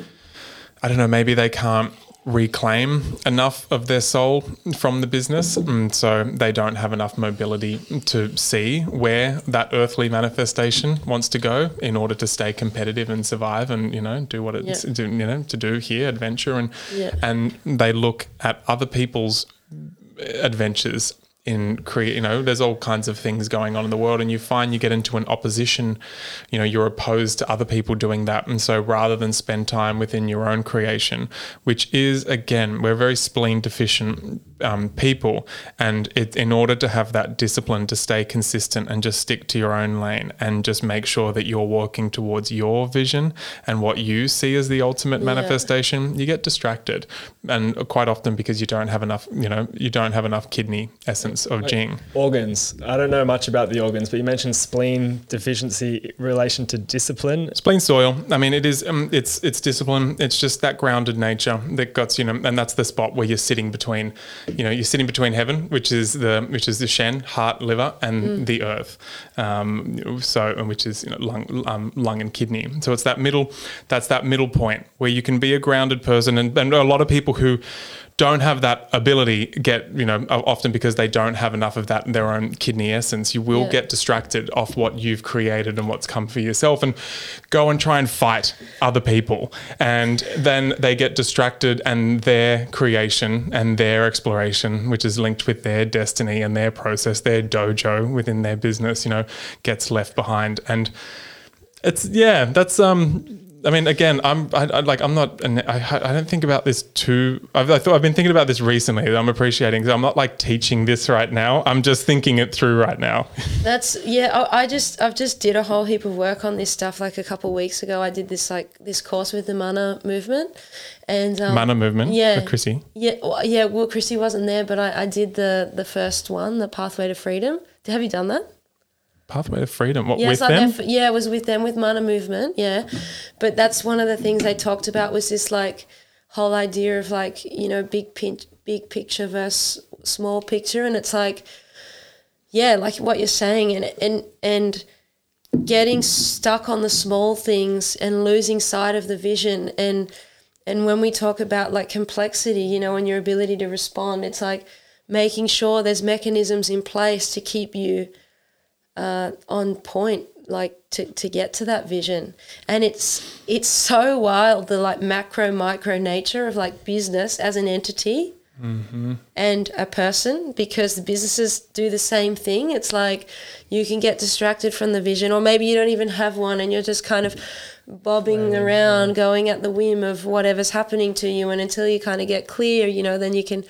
I don't know, maybe they can't reclaim enough of their soul from the business. And so they don't have enough mobility to see where that earthly manifestation wants to go in order to stay competitive and survive and, you know, do what it's, Yeah. do, you know, to do here, adventure. And, Yeah. and they look at other people's adventures in create you know there's all kinds of things going on in the world and you find you get into an opposition you know you're opposed to other people doing that and so rather than spend time within your own creation which is again we're very spleen deficient um, people and it in order to have that discipline to stay consistent and just stick to your own lane and just make sure that you're walking towards your vision and what you see as the ultimate Yeah. manifestation you get distracted and quite often because you don't have enough you know you don't have enough kidney essence of jing organs. I don't know much about the organs, but you mentioned spleen deficiency in relation to discipline. spleen soil. I mean it is um, it's it's discipline. It's just that grounded nature that got you know and that's the spot where you're sitting between you know you're sitting between heaven which is the which is the shen heart liver and the earth. Um, so and which is you know lung um, lung and kidney. So it's that middle that's that middle point where you can be a grounded person. And, and a lot of people who don't have that ability get you know often because they don't have enough of that in their own kidney essence you will Yeah. get distracted off what you've created and what's come for yourself and go and try and fight other people and then they get distracted and their creation and their exploration which is linked with their destiny and their process their dojo within their business you know gets left behind and it's yeah that's um I mean, again, I'm I, I, like I'm not. an- I, I don't think about this too. I've, I thought I've been thinking about this recently. that I'm appreciating. I'm not like teaching this right now. I'm just thinking it through right now. That's yeah. I, I just I've just did a whole heap of work on this stuff. Like a couple of weeks ago, I did this like this course with the Mana movement, and um, Mana movement. yeah. for Chrissy. Yeah, well, yeah. Well, Chrissy wasn't there, but I, I did the the first one, the Pathway to Freedom. Have you done that? Pathway to freedom. What Yeah, with them? f- yeah, it was with them with Mana Movement. Yeah, but that's one of the things they talked about was this like whole idea of like you know big pin- big picture versus small picture, and it's like yeah, like what you're saying, and and and getting stuck on the small things and losing sight of the vision and and when we talk about like complexity you know and your ability to respond it's like making sure there's mechanisms in place to keep you uh, on point like to, to get to that vision and it's it's so wild the like macro micro nature of like business as an entity and a person because the businesses do the same thing. It's like you can get distracted from the vision, or maybe you don't even have one and you're just kind of bobbing around, going at the whim of whatever's happening to you. And until you kind of get clear, you know, then you can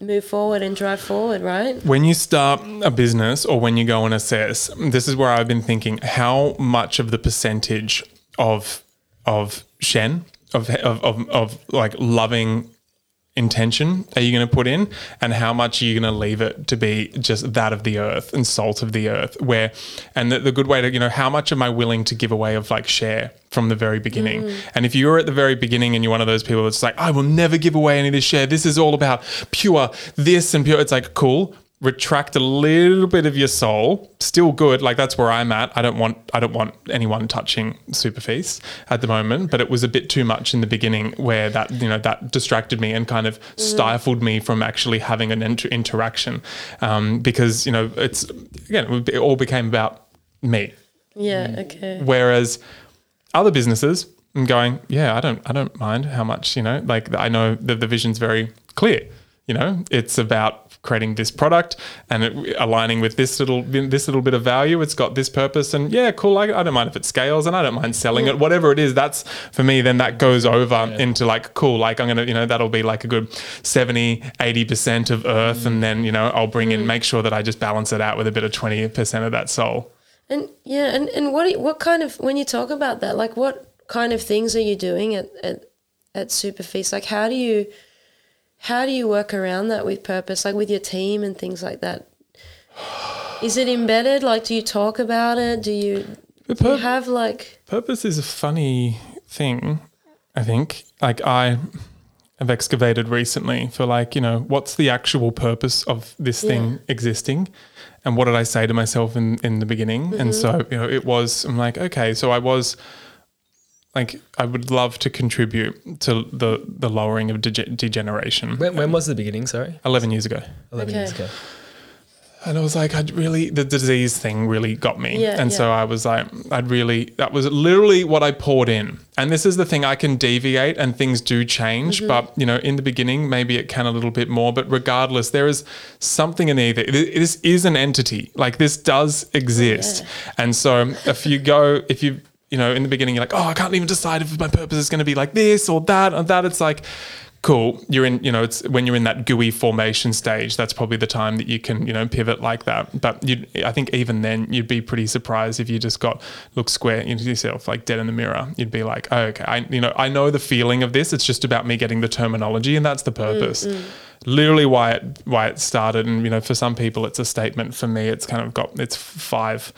move forward and drive forward, right? When you start a business or when you go and assess, this is where I've been thinking how much of the percentage of of Shen of of of, of like loving intention are you going to put in and how much are you going to leave it to be just that of the earth and salt of the earth where and the, the good way to you know how much am i willing to give away of like share from the very beginning? Mm. And if you're at the very beginning and you're one of those people that's like i will never give away any of this share. This is all about pure this and pure it's like cool retract a little bit of your soul still good like that's where i'm at i don't want i don't want anyone touching SuperFeast at the moment but it was a bit too much in the beginning where that you know that distracted me and kind of stifled me from actually having an inter- interaction um, because you know it's again it all became about me Yeah. Okay. Whereas other businesses, I'm going, yeah, I don't, I don't mind how much, you know, like I know that the vision's very clear. You know, it's about creating this product and it, aligning with this little, this little bit of value. It's got this purpose, and yeah, cool. I, I don't mind if it scales, and I don't mind selling it, whatever it is. That's for me. Then that goes over into like cool. Like I'm gonna, you know, that'll be like a good 70, 80 percent of earth, and then you know I'll bring in, mm. make sure that I just balance it out with a bit of twenty percent of that soul. And yeah, and, and what you- what kind of when you talk about that, like what kind of things are you doing at at, at SuperFeast? Like how do you how do you work around that with purpose, like with your team and things like that? Is it embedded? Like, do you talk about it? Do you, The do you have like Purpose is a funny thing, I think. Like I have excavated recently for like, you know, what's the actual purpose of this thing existing? And what did I say to myself in, in the beginning? And mm-hmm. so, you know, it was I'm like, okay, so I was like I would love to contribute to the the lowering of dege- degeneration. When, when was the beginning? Sorry, 11 years ago. eleven Okay. years ago. And I was like, I'd really, the disease thing really got me. Yeah, and yeah. so I was like, I'd really, that was literally what I poured in. And this is the thing, I can deviate and things do change. Mm-hmm. But, you know, in the beginning, maybe it can a little bit more. But regardless, there is something in either. This is an entity. Like this does exist. And so if you go, if you, you know, in the beginning, you're like, oh, I can't even decide if my purpose is going to be like this or that or that. It's like, cool. You're in, you know, it's when you're in that gooey formation stage, that's probably the time that you can, you know, pivot like that. But you, I think even then, you'd be pretty surprised if you just got look square into yourself, like dead in the mirror. You'd be like, oh, okay, I, you know, I know the feeling of this. It's just about me getting the terminology, and that's the mm, purpose. Mm. Literally, why it why it started, and you know, for some people, it's a statement. For me, it's kind of got it's five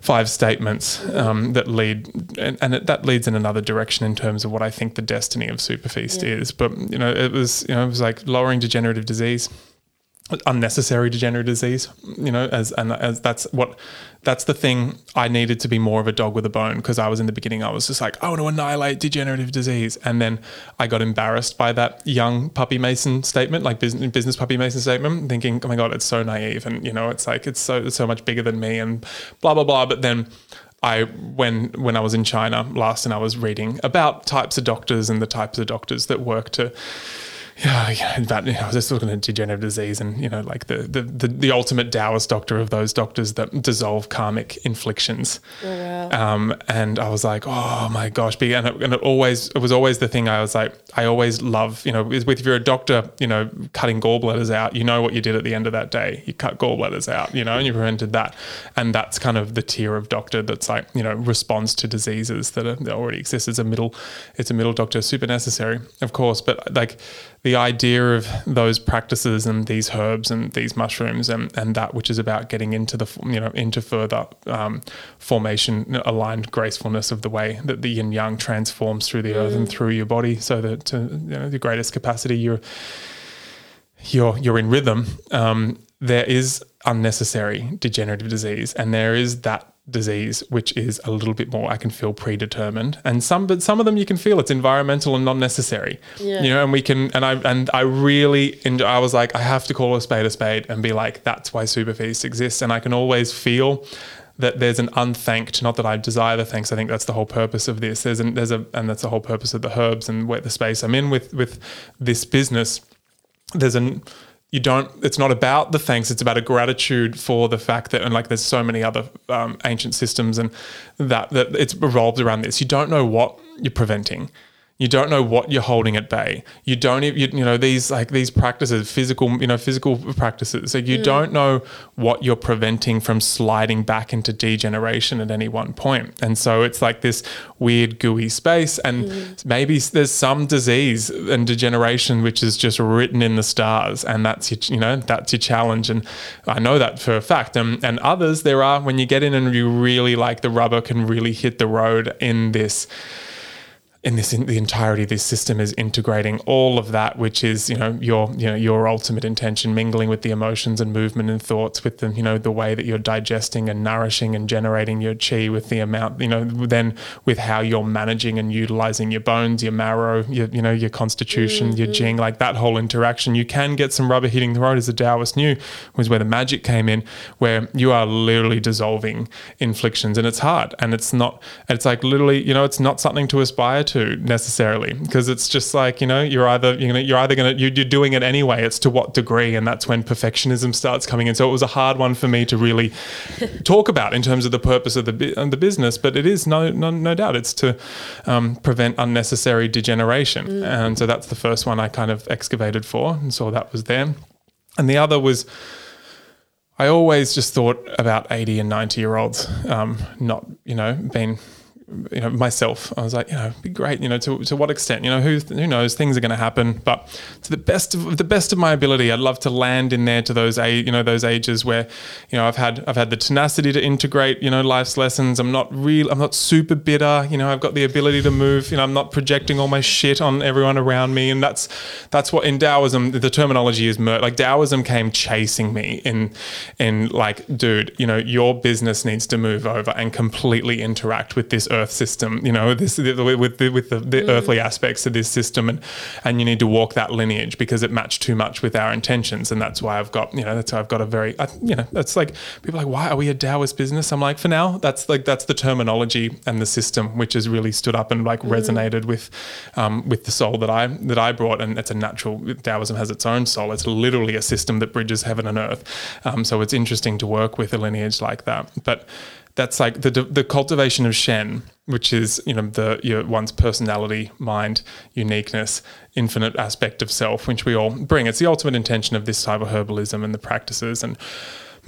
five statements um, that lead, and, and it, that leads in another direction in terms of what I think the destiny of SuperFeast is. But you know, it was you know it was like lowering degenerative disease, unnecessary degenerative disease. You know, as and as that's what that's the thing I needed to be more of a dog with a bone because I was in the beginning I was just like I want to annihilate degenerative disease, and then I got embarrassed by that young puppy mason statement, like business business puppy mason statement, thinking oh my god it's so naive and you know it's like it's so it's so much bigger than me and blah blah blah. But then I when when I was in China last and I was reading about types of doctors and the types of doctors that work to yeah, yeah, that you know, I was just looking at degenerative disease and you know, like the the the, the ultimate Taoist doctor of those doctors that dissolve karmic inflictions. Um, and I was like, oh my gosh, and it, and it always it was always the thing. I was like, I always love you know, with if you're a doctor, you know, cutting gallbladders out, you know what you did at the end of that day. You cut gallbladders out, you know, and you prevented that. And that's kind of the tier of doctor that's like you know responds to diseases that, are, that already exist. It's a middle, it's a middle doctor, super necessary, of course, but like the idea of those practices and these herbs and these mushrooms and, and that which is about getting into the you know into further um, formation aligned gracefulness of the way that the yin yang transforms through the earth and through your body so that to you know the greatest capacity you're you're you're in rhythm um, there is unnecessary degenerative disease and there is that disease which is a little bit more I can feel predetermined. And some but some of them you can feel it's environmental and non necessary. Yeah. you know and we can and I and I really enjoy, I was like I have to call a spade a spade and be like that's why SuperFeast exists. And I can always feel that there's an unthanked not that I desire the thanks I think that's the whole purpose of this. There's an there's a and that's the whole purpose of the herbs and where the space I'm in with with this business. There's an you don't it's not about the thanks it's about a gratitude for the fact that and like there's so many other um, ancient systems and that that it's revolved around this. You don't know what you're preventing You don't know what you're holding at bay. You don't, you, you know, these like these practices, physical, you know, physical practices. Like you mm. don't know what you're preventing from sliding back into degeneration at any one point. And so it's like this weird gooey space. And mm. maybe there's some disease and degeneration which is just written in the stars, and that's your, you know, that's your challenge. And I know that for a fact. And and others there are when you get in and you really like the rubber can really hit the road in this in this in the entirety of this system is integrating all of that which is you know your you know your ultimate intention mingling with the emotions and movement and thoughts with the you know the way that you're digesting and nourishing and generating your chi with the amount you know then with how you're managing and utilizing your bones your marrow your you know your constitution your mm-hmm. jing like that whole interaction. You can get some rubber hitting the road as the Taoist knew was where the magic came in where you are literally dissolving inflictions. And it's hard and it's not it's like literally you know it's not something to aspire to necessarily because it's just like you know you're either you know you're either gonna you're, you're doing it anyway it's to what degree and that's when perfectionism starts coming in. So it was a hard one for me to really talk about in terms of the purpose of the of the business but it is no no, no doubt it's to um, prevent unnecessary degeneration. And so that's the first one I kind of excavated for and saw that was there. And the other was I always just thought about 80 and 90 year olds, um, not, you know, being, you know, myself. I was like, you know, it'd be great, you know, to, to what extent, you know, who, who knows, things are going to happen. But to the best of the best of my ability, I'd love to land in there to those, a, you know, those ages where, you know, I've had, I've had the tenacity to integrate, you know, life's lessons. I'm not real, I'm not super bitter, you know, I've got the ability to move, you know, I'm not projecting all my shit on everyone around me. And that's, that's what in Taoism, the terminology is mer- like Taoism came chasing me in, in like, dude, you know, your business needs to move over and completely interact with this earth system, you know, this with the, with the, the earthly aspects of this system, and and you need to walk that lineage because it matched too much with our intentions, and that's why I've got, you know, that's why I've got a very, I, you know, that's like people are like, why are we a Taoist business? I'm like, for now, that's like that's the terminology and the system which has really stood up and like resonated with, um, with the soul that I that I brought, and it's a natural. Taoism has its own soul. It's literally a system that bridges heaven and earth. Um, so it's interesting to work with a lineage like that, but that's like the the cultivation of Shen, which is you know the your one's personality, mind, uniqueness, infinite aspect of self, which we all bring. It's the ultimate intention of this cyber herbalism and the practices and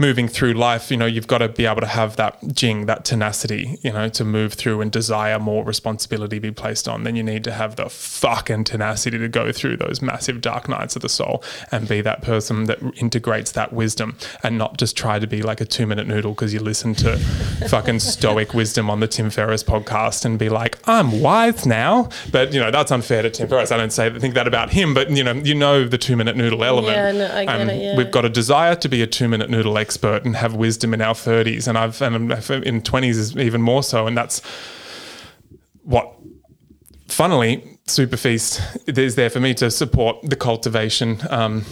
moving through life. You know, you've got to be able to have that jing, that tenacity, you know, to move through and desire more responsibility be placed on. Then you need to have the fucking tenacity to go through those massive dark nights of the soul and be that person that integrates that wisdom and not just try to be like a two minute noodle because you listen to fucking stoic wisdom on the Tim Ferriss podcast and be like, I'm wise now. But, you know, that's unfair to Tim Ferriss. I don't say think that about him, but, you know, you know the two minute noodle element. Yeah, no, I get it, yeah. We've got a desire to be a two minute noodle expert and have wisdom in our 30s. And I've, and in 20s is even more so. And that's what funnily, SuperFeast is there for me to support the cultivation um,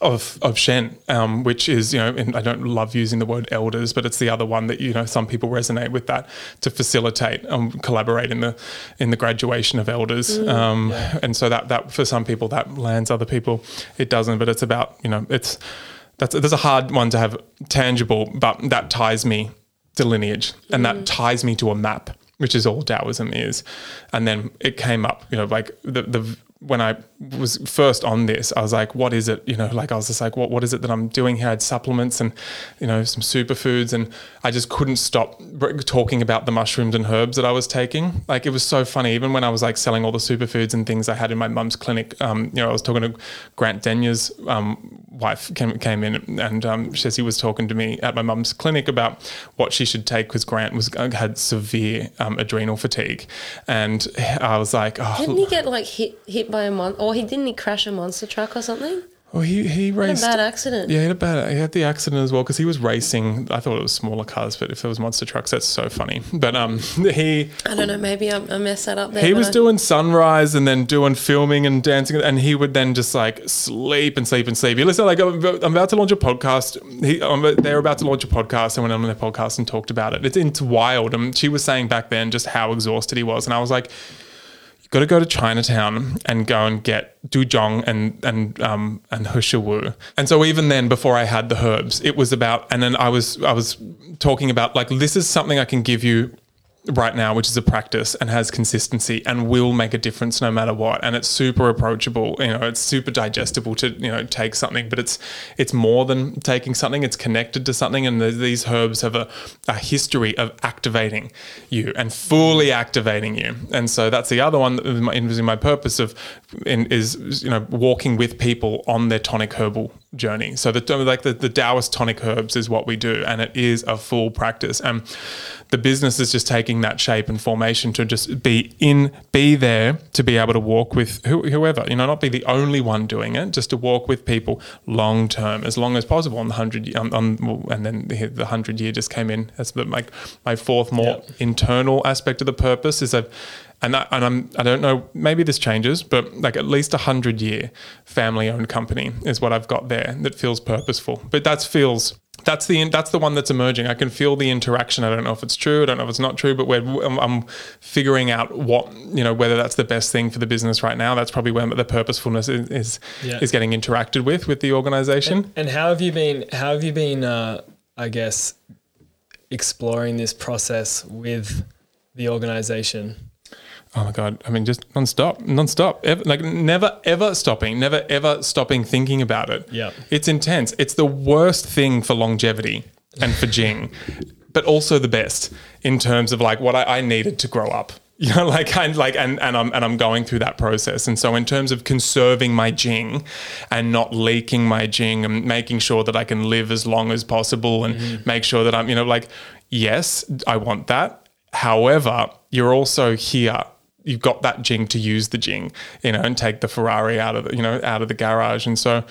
of of Shen, um, which is you know, and I don't love using the word elders, but it's the other one that you know some people resonate with that to facilitate um, collaborate in the in the graduation of elders, um, and so that that for some people that lands, other people it doesn't. But it's about you know it's that's there's a hard one to have tangible, but that ties me to lineage and that mm. ties me to a map which is all Taoism is. And then it came up, you know, like the the when I was first on this, I was like, what is it? You know, like I was just like, what what is it that I'm doing here? I had supplements and, you know, some superfoods, and I just couldn't stop talking about the mushrooms and herbs that I was taking. Like it was so funny. Even when I was like selling all the superfoods and things I had in my mum's clinic, um, you know, I was talking to Grant Denyer's um, wife came came in, and um, she was talking to me at my mum's clinic about what she should take because Grant was had severe um, adrenal fatigue, and I was like, oh, Didn't he get like hit hit by a mon or he didn't he crash a monster truck or something? well, he he What a raced. bad accident. Yeah, he had a bad. He had the accident as well because he was racing. I thought it was smaller cars, but if it was monster trucks, that's so funny. But um, he I don't know, maybe I, I messed that up there. he was I- doing sunrise and then doing filming and dancing, and he would then just like sleep and sleep and sleep. He listened like I'm about I'm about to launch a podcast. He, I'm, they're about to launch a podcast, and went on their podcast and talked about it. It's it's wild. And she was saying back then just how exhausted he was, and I was like. Got to go to Chinatown and go and get du zhong and and um and he shou wu. And so even then, before I had the herbs, it was about. And then I was I was talking about like this is something I can give you right now, which is a practice and has consistency and will make a difference no matter what. And it's super approachable. You know, it's super digestible to you know take something, but it's it's more than taking something. It's connected to something, and the, these herbs have a, a history of activating you and fully activating you. And so that's the other one that was my, my purpose of in, is you know walking with people on their tonic herbal journey. So the like the, the Taoist tonic herbs is what we do, and it is a full practice. And the business is just taking that shape and formation to just be in, be there to be able to walk with who, whoever. You know, not be the only one doing it, just to walk with people long term, as long as possible. On the hundred, um, um, on, on, and then the, the hundred year just came in as the, my my fourth more internal aspect of the purpose is I've and that, and I'm I don't know maybe this changes, but like at least a hundred year family owned company is what I've got there that feels purposeful. But that feels that's the that's the one that's emerging. I can feel the interaction. I don't know if it's true. I don't know if it's not true. But I'm, I'm figuring out what you know whether that's the best thing for the business right now. That's probably where the purposefulness is is, yeah. is getting interacted with with the organization. And, and, how have you been? How have you been? Uh, I guess exploring this process with the organization. Oh my god! I mean, just non-stop, non-stop, ever, like never ever stopping, never ever stopping thinking about it. Yeah, it's intense. It's the worst thing for longevity and for Jing, but also the best in terms of like what I, I needed to grow up. You know, like and like and, and I'm and I'm going through that process. And so in terms of conserving my Jing and not leaking my Jing and making sure that I can live as long as possible and mm-hmm. make sure that I'm, you know, like, yes, I want that. However, you're also here you've got that jing to use the jing, you know, and take the Ferrari out of the, you know, out of the garage. And so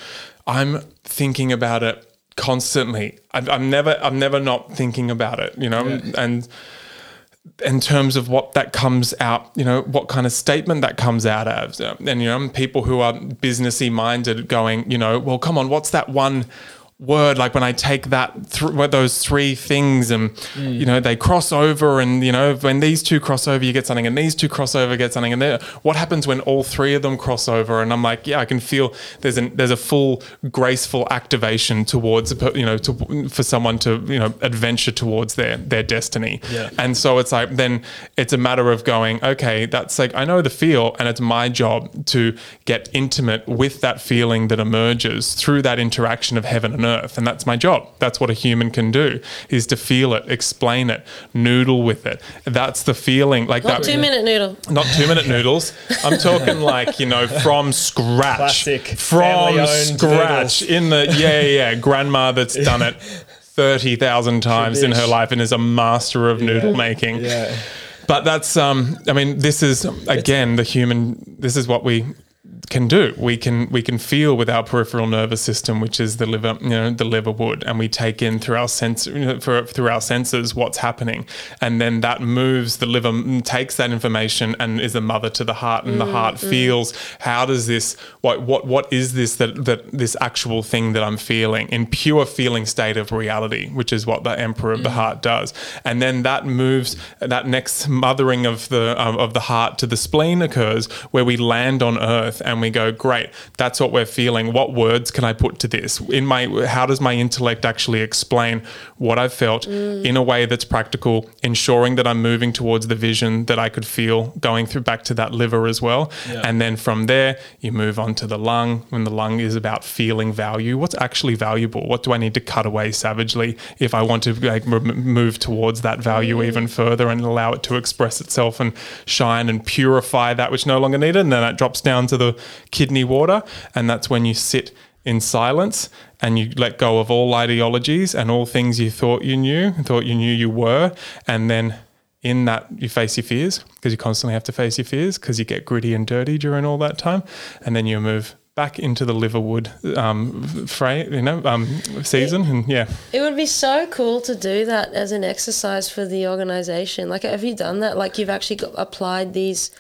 I'm thinking about it constantly. I'm, I'm never, I'm never not thinking about it, you know, yeah. and in terms of what that comes out, you know, what kind of statement that comes out of. And, you know, people who are businessy minded going, you know, well, come on, what's that one, word like when i take that th- those three things and mm. you know they cross over and you know when these two cross over you get something and these two cross over get something and there what happens when all three of them cross over and i'm like yeah i can feel there's an there's a full graceful activation towards you know to, for someone to you know adventure towards their their destiny yeah. and so it's like then it's a matter of going okay that's like i know the feel and it's my job to get intimate with that feeling that emerges through that interaction of heaven and earth earth and that's my job. That's what a human can do is to feel it explain it noodle with it. That's the feeling like not that two minute noodle. Not two minute noodles. I'm talking like you know from scratch. Classic from scratch noodles. in the yeah yeah grandma that's done it 30,000 times in her life and is a master of noodle making. Yeah. But that's um i mean this is again the human this is what we can do. We can we can feel with our peripheral nervous system, which is the liver, you know, the liver wood, and we take in through our sense you know, for, through our senses what's happening, and then that moves the liver takes that information and is a mother to the heart, and mm, the heart mm. feels how does this what what what is this that that this actual thing that I'm feeling in pure feeling state of reality, which is what the emperor of mm. the heart does, and then that moves that next mothering of the of the heart to the spleen occurs where we land on earth and we go, great, that's what we're feeling. What words can I put to this? In my, how does my intellect actually explain what I've felt mm. in a way that's practical, ensuring that I'm moving towards the vision that I could feel going through back to that liver as well. Yeah. And then from there, you move on to the lung. When the lung is about feeling value, what's actually valuable? What do I need to cut away savagely if I want to like, move towards that value mm. even further and allow it to express itself and shine and purify that which no longer needed? And then that drops down to the kidney water. And that's when you sit in silence and you let go of all ideologies and all things you thought you knew, thought you knew you were. And then in that, you face your fears because you constantly have to face your fears because you get gritty and dirty during all that time. And then you move back into the liverwood um, fray, you know, um, season, and yeah. It would be so cool to do that as an exercise for the organization. Like, have you done that? Like, you've actually got, applied these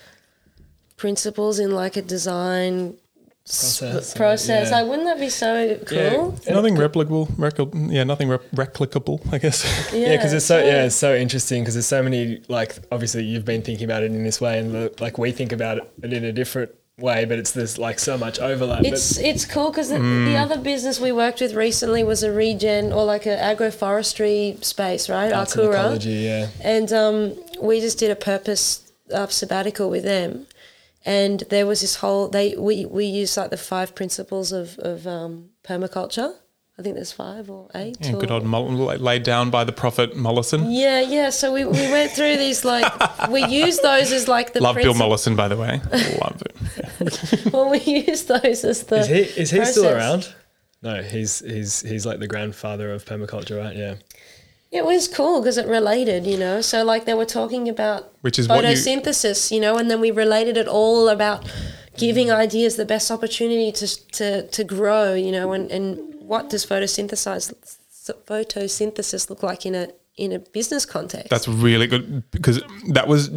principles in like a design process. process. Yeah. Like, wouldn't that be so cool? Yeah. Nothing replicable, repli- yeah, nothing rep- replicable, I guess. Yeah, because yeah, it's so yeah, it's so interesting because there's so many like obviously you've been thinking about it in this way, and like we think about it in a different way, but it's there's like so much overlap. It's but it's cool because the, the other business we worked with recently was a regen or like an agroforestry space, right? arts and ecology, yeah. And um, we just did a purpose uh, sabbatical with them, and there was this whole they we we used like the five principles of of um, permaculture. I think there's five or eight. Yeah, or, good old Mull- laid down by the prophet Mollison. Yeah, yeah. So we, we went through these like we used those as like the Love Bill princip- Mollison, by the way. Love it. Well, we used those as the Is he is he still around? No, he's he's he's like the grandfather of permaculture, right? Yeah. It was cool because it related, you know. So like they were talking about Which is what you- photosynthesis, you, know, and then we related it all about giving mm. ideas the best opportunity to to, to grow, you know, and, and what does photosynthesize photosynthesis look like in a in a business context? That's really good because that was,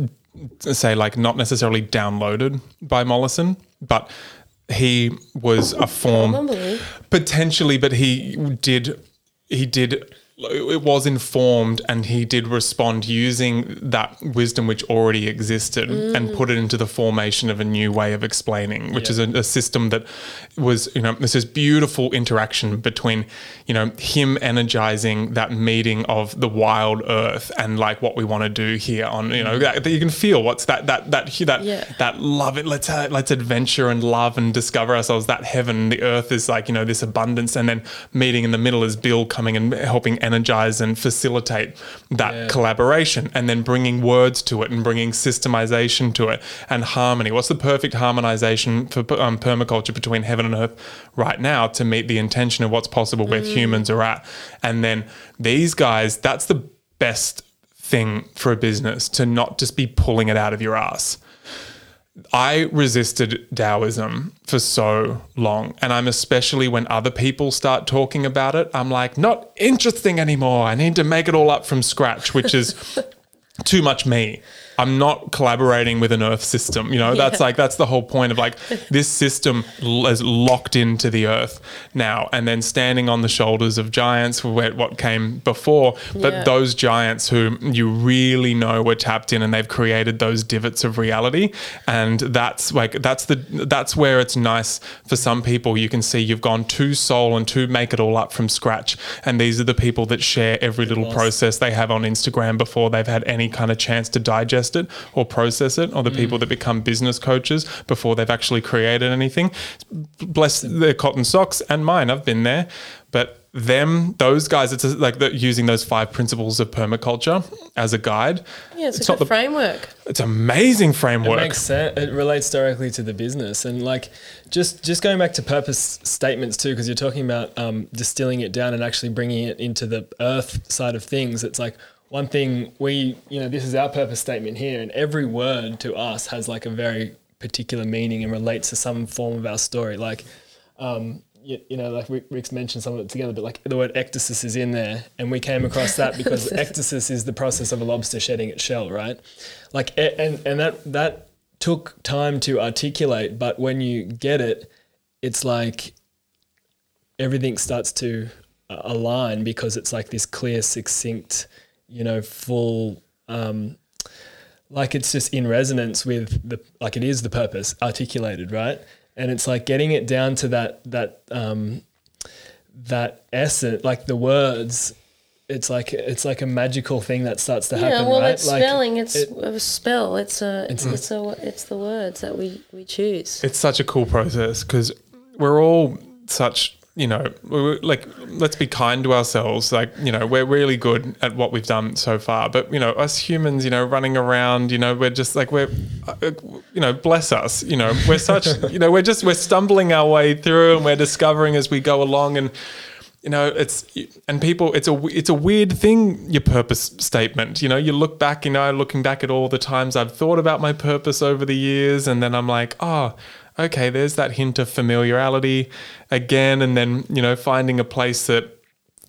say, like not necessarily downloaded by Mollison, but he was a form potentially, but he did he did it was informed and he did respond using that wisdom which already existed and put it into the formation of a new way of explaining which is a, a system that was you know this is beautiful interaction between you know him energizing that meeting of the wild earth and like what we want to do here on you know that, that you can feel what's that that that that Yeah. that love it let's uh, let's adventure and love and discover ourselves that heaven the earth is like you know this abundance and then meeting in the middle is bill coming and helping energize and facilitate that Yeah. collaboration and then bringing words to it and bringing systemization to it and harmony. What's the perfect harmonization for um, permaculture between heaven and earth right now to meet the intention of what's possible where humans are at? And then these guys that's the best thing for a business to not just be pulling it out of your ass I resisted Taoism for so long. And I'm especially when other people start talking about it, I'm like, not interesting anymore. I need to make it all up from scratch, which is too much me. I'm not collaborating with an earth system. You know, that's like, that's the whole point of like, this system is locked into the earth now. And then standing on the shoulders of giants, where what came before, but Yeah. those giants who you really know were tapped in and they've created those divots of reality. And that's like, that's the, that's where it's nice for some people. You can see you've gone too soul and to make it all up from scratch. And these are the people that share every little process they have on Instagram before they've had any kind of chance to digest it or process it, or the people that become business coaches before they've actually created anything. Bless their cotton socks and mine. I've been there, but them, those guys, it's like the, using those five principles of permaculture as a guide. yeah, it's, it's a not good the- framework. It's amazing framework It framework. makes sense. It relates directly to the business, and like just just going back to purpose statements too, because you're talking about um, distilling it down and actually bringing it into the earth side of things. It's like one thing we, you know, this is our purpose statement here, and every word to us has like a very particular meaning and relates to some form of our story. Like, um, you, you know, like Rick, Rick's mentioned some of it together, but like the word ecdysis is in there, and we came across that because ecdysis is the process of a lobster shedding its shell, right? Like, and and that that took time to articulate, but when you get it, it's like everything starts to align because it's like this clear, succinct, you know, full. Um, like it's just in resonance with the like it is the purpose articulated right and it's like getting it down to that that um that essence like the words it's like it's like a magical thing that starts to happen yeah, well, right it's like spelling. It's it- a spell. It's a. It's, It's a- a. It's the words that we we choose. it's such a cool process because we're all such you know like let's be kind to ourselves like you know we're really good at what we've done so far. But you know us humans you know running around you know we're just like we're uh, you know bless us you know. We're such you know we're just we're stumbling our way through and we're discovering as we go along. And you know it's and people it's a it's a weird thing your purpose statement. You know you look back you know looking back at all the times i've thought about my purpose over the years and then i'm like oh okay there's that hint of familiarity again and then you know finding a place that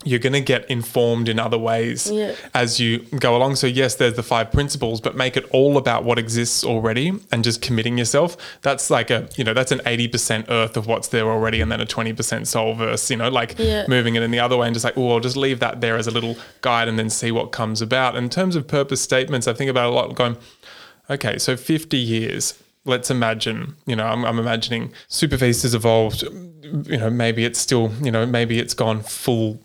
you're going to get informed in other ways Yeah. as you go along. So, yes, there's the five principles, but make it all about what exists already and just committing yourself. That's like a, you know, that's an 80% earth of what's there already and then a 20% soul verse, you know, like Yeah. moving it in the other way and just like, oh, I'll just leave that there as a little guide and then see what comes about. In terms of purpose statements, I think about a lot going, okay, so 50 years let's imagine, you know, I'm, I'm imagining SuperFeast has evolved, you know, maybe it's still, you know, maybe it's gone full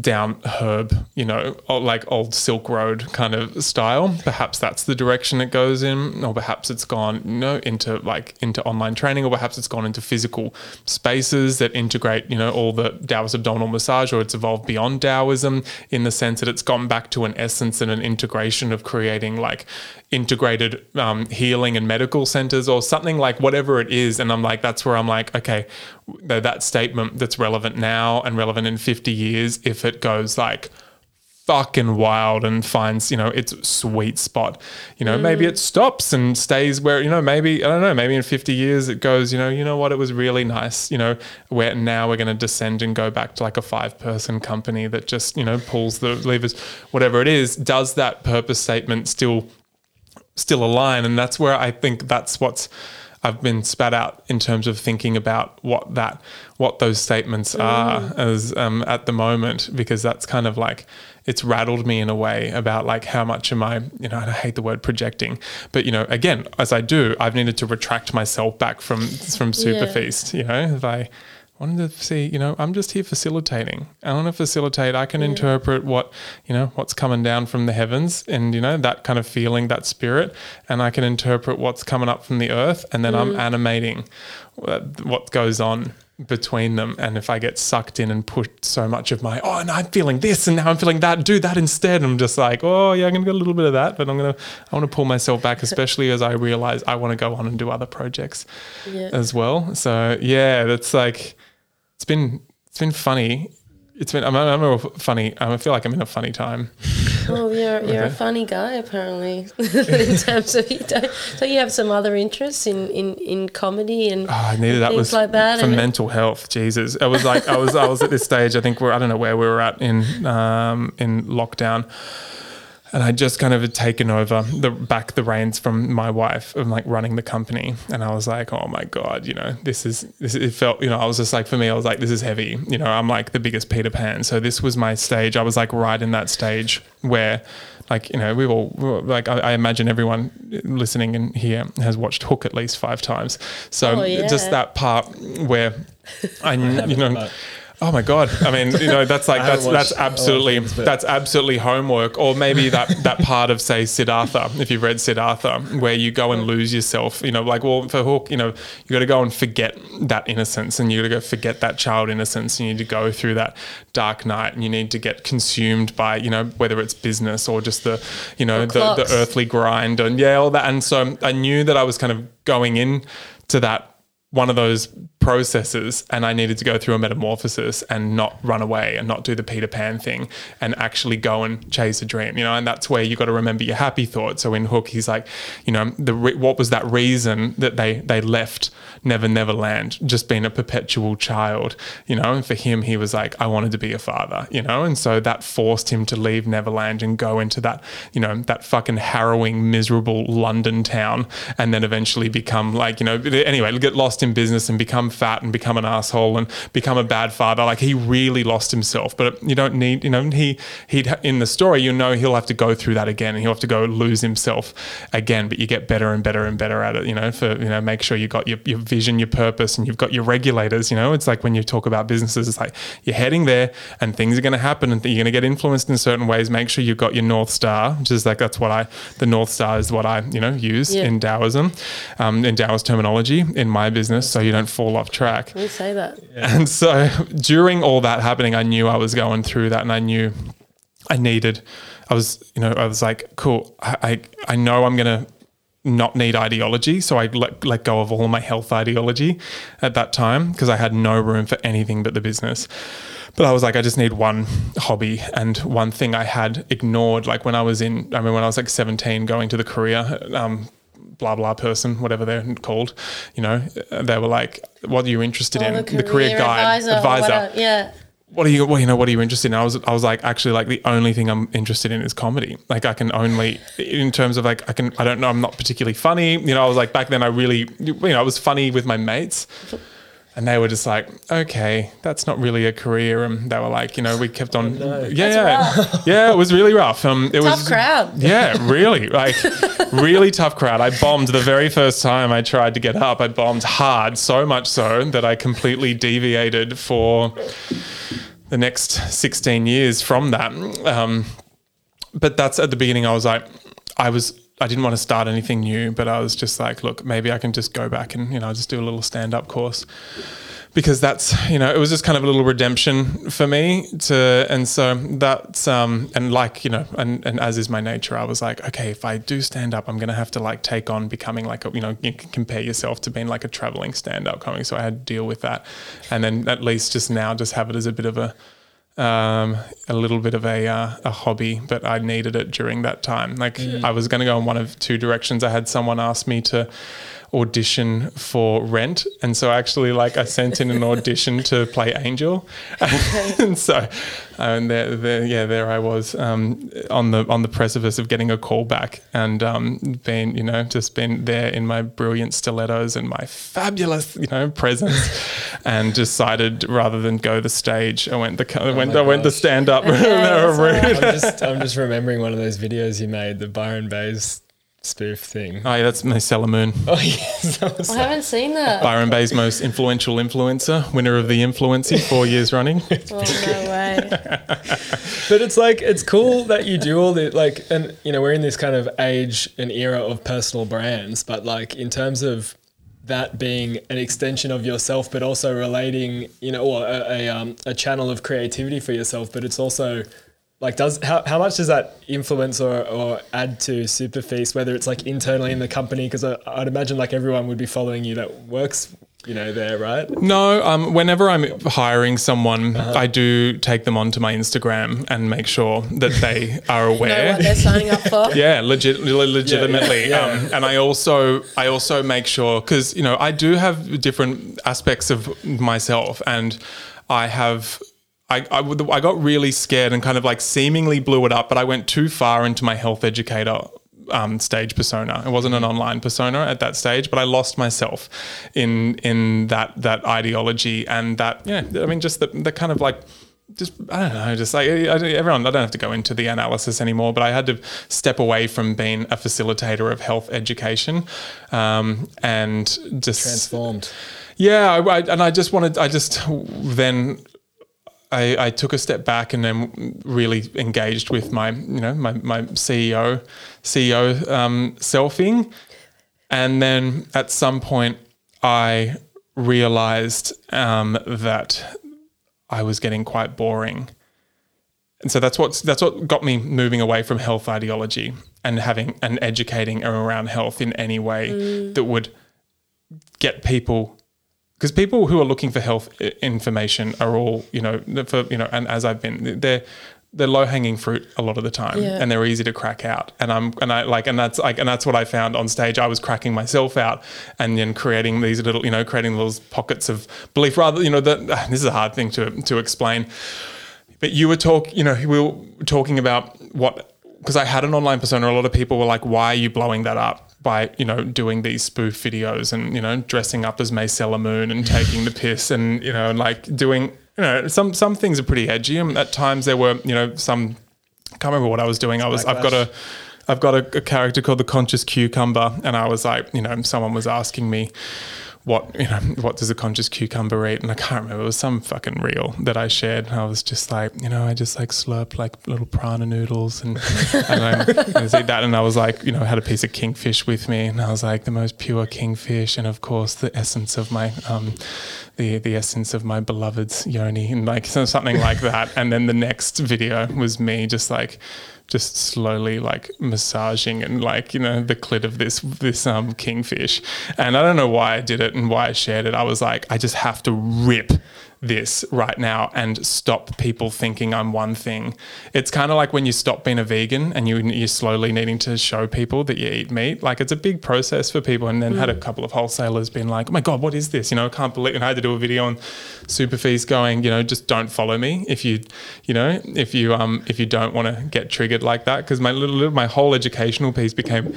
down herb, you know, like old Silk Road kind of style. Perhaps that's the direction it goes in, or perhaps it's gone, you know, into like into online training, or perhaps it's gone into physical spaces that integrate, you know, all the Taoist abdominal massage, or it's evolved beyond Taoism in the sense that it's gone back to an essence and an integration of creating like integrated um, healing and medical centers or something like whatever it is. And I'm like, that's where I'm like, okay, that, that statement that's relevant now and relevant in 50 years, if it goes like, fucking wild and finds you know its sweet spot you know maybe it stops and stays where you know maybe i don't know maybe in 50 years it goes you know you know what it was really nice you know where now we're going to descend and go back to like a five person company that just you know pulls the levers whatever it is does that purpose statement still still align and that's where i think that's what's i've been spat out in terms of thinking about what that what those statements are as um, at the moment because that's kind of like it's rattled me in a way about like how much am I, you know, I hate the word projecting, but you know, again, as I do, I've needed to retract myself back from from Super Yeah. Feast. You know, if I wanted to see, you know, I'm just here facilitating. I want to facilitate. I can interpret what, you know, what's coming down from the heavens and, you know, that kind of feeling, that spirit. And I can interpret what's coming up from the earth. And then I'm mm. animating what what goes on between them. And if I get sucked in and put so much of my, oh, and I'm feeling this and now I'm feeling that, do that instead. I'm just like, oh, yeah, I'm going to get a little bit of that, but I'm going to, I want to pull myself back, especially as I realize I want to go on and do other projects Yeah. as well. So yeah, that's like it's been it's been funny. It's been I'm, I'm a funny. I feel like I'm in a funny time. Well, you're you're a funny guy apparently. in terms of you don't, so you have some other interests in in, in comedy and Oh, I needed that things was like that. for mental health. Jesus, I was like I was I was at this stage. I think we're I don't know where we were at in um, in lockdown. And I just kind of had taken over the back the reins from my wife of like running the company, and I was like, oh my god, you know, this is this. It felt, you know, I was just like, for me, I was like, this is heavy. You know, I'm like the biggest Peter Pan. So this was my stage. I was like right in that stage where, like, you know, we all like. I, I imagine everyone listening in here has watched Hook at least five times. So Oh, yeah. just that part where I, you know. but- Oh my god! I mean, you know, that's like that's haven't that's watched a lot of absolutely things, that's absolutely homework. Or maybe that that part of say Siddhartha, if you've read Siddhartha, where you go and lose yourself. You know, like well for Hook, you know, you got to go and forget that innocence, and you got to go forget that child innocence. You need to go through that dark night, and you need to get consumed by you know whether it's business or just the you know Or the, the earthly grind and yeah all that. And so I knew that I was kind of going in to that one of those processes and I needed to go through a metamorphosis and not run away and not do the Peter Pan thing and actually go and chase a dream, you know, and that's where you got to remember your happy thoughts. So in Hook, he's like, you know, the re- what was that reason that they they left Never Never Land, just being a perpetual child, you know, and for him, he was like, I wanted to be a father, you know, and so that forced him to leave Neverland and go into that, you know, that fucking harrowing, miserable London town and then eventually become like, you know, anyway, get lost in business and become fat and become an asshole and become a bad father. Like he really lost himself, but you don't need, you know, he, he'd, in the story, you know, he'll have to go through that again and he'll have to go lose himself again, but you get better and better and better at it, you know, for, you know, make sure you got your, your vision, your purpose, and you've got your regulators, you know, it's like when you talk about businesses, it's like you're heading there and things are going to happen and you're going to get influenced in certain ways. Make sure you've got your North Star, which is like, that's what I, the North Star is what I, you know, use Yeah. in Taoism, um, in Taoist terminology in my business. So you don't fall off track. we say that. And so during all that happening, I knew I was going through that and I knew I needed, I was, you know, I was like, cool, I, I, I know I'm going to not need ideology. So I let, let go of all my health ideology at that time because I had no room for anything but the business. But I was like, I just need one hobby and one thing I had ignored. Like when I was in, I mean, when I was like 17 going to the career, um, blah, blah person, whatever they're called, you know, they were like, what are you interested Oh, in? The career, guide, advisor, advisor whatever. Yeah. what are you well, you know what are you interested in I was I was like actually like the only thing I'm interested in is comedy like I can only in terms of like I can I don't know I'm not particularly funny you know I was like back then I really you know I was funny with my mates and they were just like, okay, that's not really a career. And they were like, you know, we kept on, yeah, yeah, yeah, it was really rough. Um, it Tough was crowd. Yeah, really, like really tough crowd. I bombed the very first time I tried to get up. I bombed hard, so much so that I completely deviated for the next 16 years from that. Um, but that's at the beginning. I was like, I was. I didn't want to start anything new, but I was just like, look, maybe I can just go back and you know just do a little stand up course. Because that's you know it was just kind of a little redemption for me to and so that's um and like you know and, and as is my nature I was like okay if I do stand up I'm gonna have to like take on becoming like a you know you can compare yourself to being like a traveling stand up comic. So I had to deal with that. And then at least just now just have it as a bit of a um, a little bit of a uh, a hobby, but I needed it during that time. Like I was going to go in one of two directions. I had someone ask me to audition for Rent, and so actually, like I sent in an audition to play Angel, and so and there, there, yeah, there I was um, on the on the precipice of getting a call back, and um, being you know just been there in my brilliant stilettos and my fabulous you know presence, and decided rather than go the stage, I went the I went my I went the stand up. I'm just I'm just remembering one of those videos you made, the Byron Bays spoof thing. Oh, yeah, that's Marcella Moon. Oh yes, that was I haven't seen that. Byron Bay's most influential influencer, winner of the Influency four years running. Oh no way. But it's like it's cool that you do all the like, and you know we're in this kind of age and era of personal brands, but like in terms of that being an extension of yourself, but also relating, you know, or a, a, um, a channel of creativity for yourself, but it's also like does how, how much does that influence or, or add to SuperFeast, whether it's like internally in the company? Because I'd imagine like everyone would be following you that works, you know, there, right? No, um, whenever I'm hiring someone, I do take them onto my Instagram and make sure that they are aware. Know aware. what they're signing up for? yeah, legit, le- legitimately. Yeah, yeah. Um, and I also, I also make sure because you know I do have different aspects of myself, and I have. I, I, I got really scared and kind of like seemingly blew it up, but I went too far into my health educator um, stage persona. It wasn't an online persona at that stage, but I lost myself in in that that ideology and that yeah. I mean, just the, the kind of like just I don't know, just like I, I- everyone. I don't have to go into the analysis anymore, but I had to step away from being a facilitator of health education, um, and just Transformed. yeah, I, I, and I just wanted, I just then I, I took a step back and then really engaged with my, you know, my, my CEO, CEO um, selfing. And then at some point, I realized um, that I was getting quite boring. And so that's what's that's what got me moving away from health ideology and having and educating around health in any way that would get people because people who are looking for health uh, information are all you know for you know and as I've been they're they're low hanging fruit a lot of the time Yeah. and they're easy to crack out and I'm and I like and that's like and that's what I found on stage I was cracking myself out and then creating these little you know creating those pockets of belief rather you know that ah, this is a hard thing to to explain but you were talk, you know, we were talking about what because I had an online persona. A lot of people were like, "Why are you blowing that up by you know doing these spoof videos and you know dressing up as Marcella Moon and taking the piss and you know like doing you know some some things are pretty edgy and at times there were you know some I can't remember what I was doing. I was I've got a I've got a, a character called the conscious cucumber and I was like you know someone was asking me what you know what does a conscious cucumber eat? And i can't remember. It was some fucking reel that i shared and i was just like you know i just like slurp like little prana noodles and, and I, I that and i was like you know I had a piece of kingfish with me and i was like the most pure kingfish and of course the essence of my um the the essence of my beloved's yoni and like so something like that. And then the next video was me just like just slowly like massaging and like you know the clit of this this um kingfish. And i don't know why i did it and why i shared it. I was like i just have to rip this right now and stop people thinking i'm one thing. It's kind of like when you stop being a vegan and you, you're slowly needing to show people that you eat meat. Like it's a big process for people. And then had a couple of wholesalers being like oh my god what is this? You know i can't believe and i had to do a video on SuperFeast going you know just don't follow me if you you know if you um if you don't want to get triggered like that. Because my little, little my whole educational piece became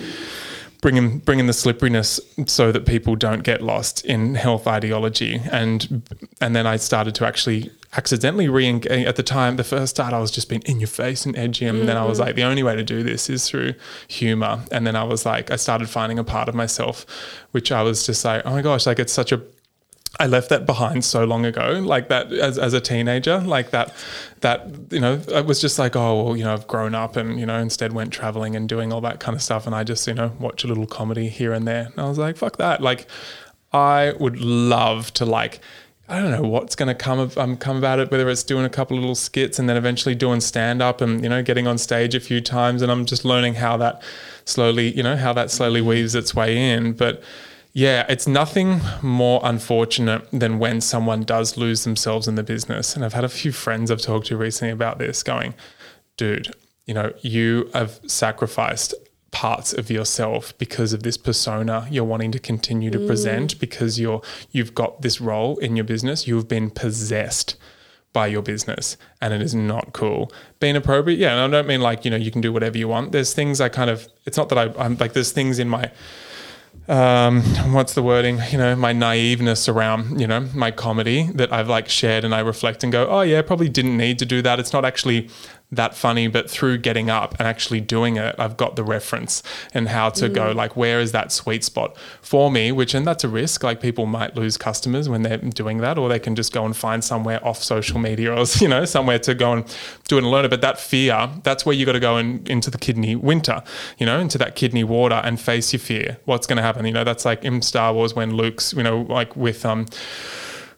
bringing bringing the slipperiness so that people don't get lost in health ideology. And and then I started to actually accidentally re at the time the first start I was just being in your face and edgy. And then I was mm-hmm. like the only way to do this is through humor. And then I was like I started finding a part of myself which I was just like oh my gosh like it's such a I left that behind so long ago, like that as, as a teenager, like that, that, you know, it was just like, oh, well, you know, I've grown up and, you know, instead went traveling and doing all that kind of stuff. And I just, you know, watch a little comedy here and there. And I was like, fuck that. Like, I would love to, like, I don't know what's going to come of, um, come about it. Whether it's doing a couple of little skits and then eventually doing stand up and you know getting on stage a few times, and I'm just learning how that slowly, you know, how that slowly weaves its way in. But yeah, it's nothing more unfortunate than when someone does lose themselves in the business. And I've had a few friends I've talked to recently about this going, dude, you know, you have sacrificed parts of yourself because of this persona you're wanting to continue to mm. present because you're you've got this role in your business you've been possessed by your business and it is not cool being appropriate yeah and i don't mean like you know you can do whatever you want there's things i kind of it's not that I, i'm like there's things in my um, what's the wording? You know, my naiveness around, you know, my comedy that I've like shared and I reflect and go, oh yeah, probably didn't need to do that. It's not actually that funny, but through getting up and actually doing it, I've got the reference and how to mm. go like where is that sweet spot for me, which and that's a risk. Like people might lose customers when they're doing that, or they can just go and find somewhere off social media or you know, somewhere to go and do it and learn it. But that fear, that's where you got to go in, into the kidney winter, you know, into that kidney water and face your fear. What's gonna happen? You know, that's like in Star Wars when Luke's, you know, like with um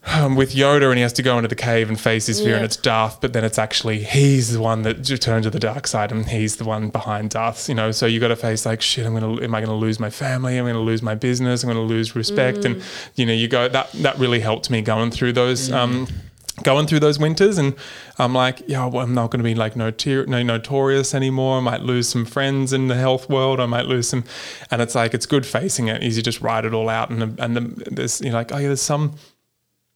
um, with Yoda and he has to go into the cave and face his fear yeah. and it's Darth, but then it's actually he's the one that turned to the dark side and he's the one behind Darth, you know. So you got to face like shit. I'm gonna, am I gonna lose my family? I'm gonna lose my business. I'm gonna lose respect. Mm. And you know, you go that that really helped me going through those. Mm. Um, going through those winters and I'm like, yeah, well, I'm not going to be like notor- no notorious anymore. I might lose some friends in the health world. I might lose some, and it's like it's good facing it. Is you just write it all out and and the, there's you're like, oh yeah, there's some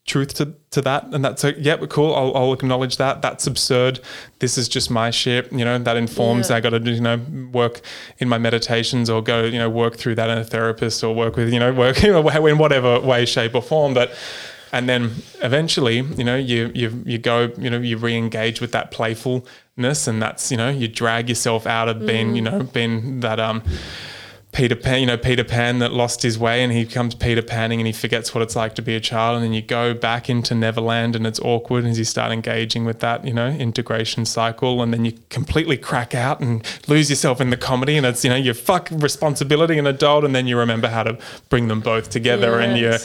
truth to, to that. And that's a yeah cool. I'll, I'll acknowledge that. That's absurd. This is just my shit you know that informs yeah. i got to you know work in my meditations or go you know work through that in a therapist or work with you know work in whatever way shape or form. But and then eventually you know you you you go you know you re-engage with that playfulness and that's you know you drag yourself out of being mm. you know being that um Peter Pan, you know, Peter Pan that lost his way and he becomes Peter Panning and he forgets what it's like to be a child. And then you go back into Neverland and it's awkward as you start engaging with that, you know, integration cycle. And then you completely crack out and lose yourself in the comedy. And it's, you know, you fuck responsibility and adult. And then you remember how to bring them both together. Yes. And you,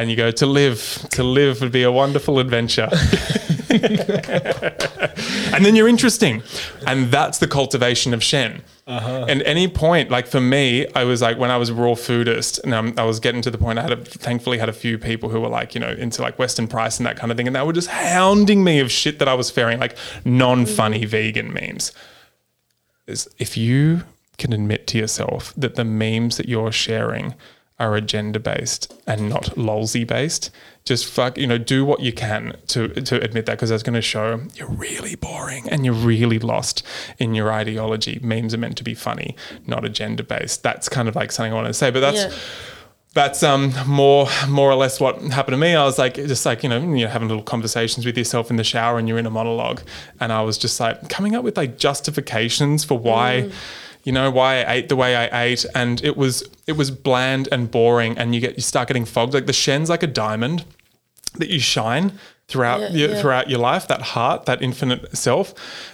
and you go to live, to live would be a wonderful adventure. and then you're interesting. And that's the cultivation of Shen. Uh-huh. And any point, like for me, I was like when I was raw foodist, and um, I was getting to the point. I had a, thankfully had a few people who were like you know into like Weston Price and that kind of thing, and they were just hounding me of shit that I was faring, like non-funny mm-hmm. vegan memes. Is if you can admit to yourself that the memes that you're sharing are agenda based and not lolsy based, just fuck, you know, do what you can to to admit that because that's going to show you're really boring and you're really lost in your ideology. Memes are meant to be funny, not agenda based. That's kind of like something I want to say, but that's. Yeah. That's um more more or less what happened to me. I was like just like you know you're having little conversations with yourself in the shower and you're in a monologue, and I was just like coming up with like justifications for why mm you know why I ate the way I ate, and it was it was bland and boring, and you get you start getting fogged. Like the shen's like a diamond that you shine throughout yeah, your, yeah. throughout your life that heart that infinite self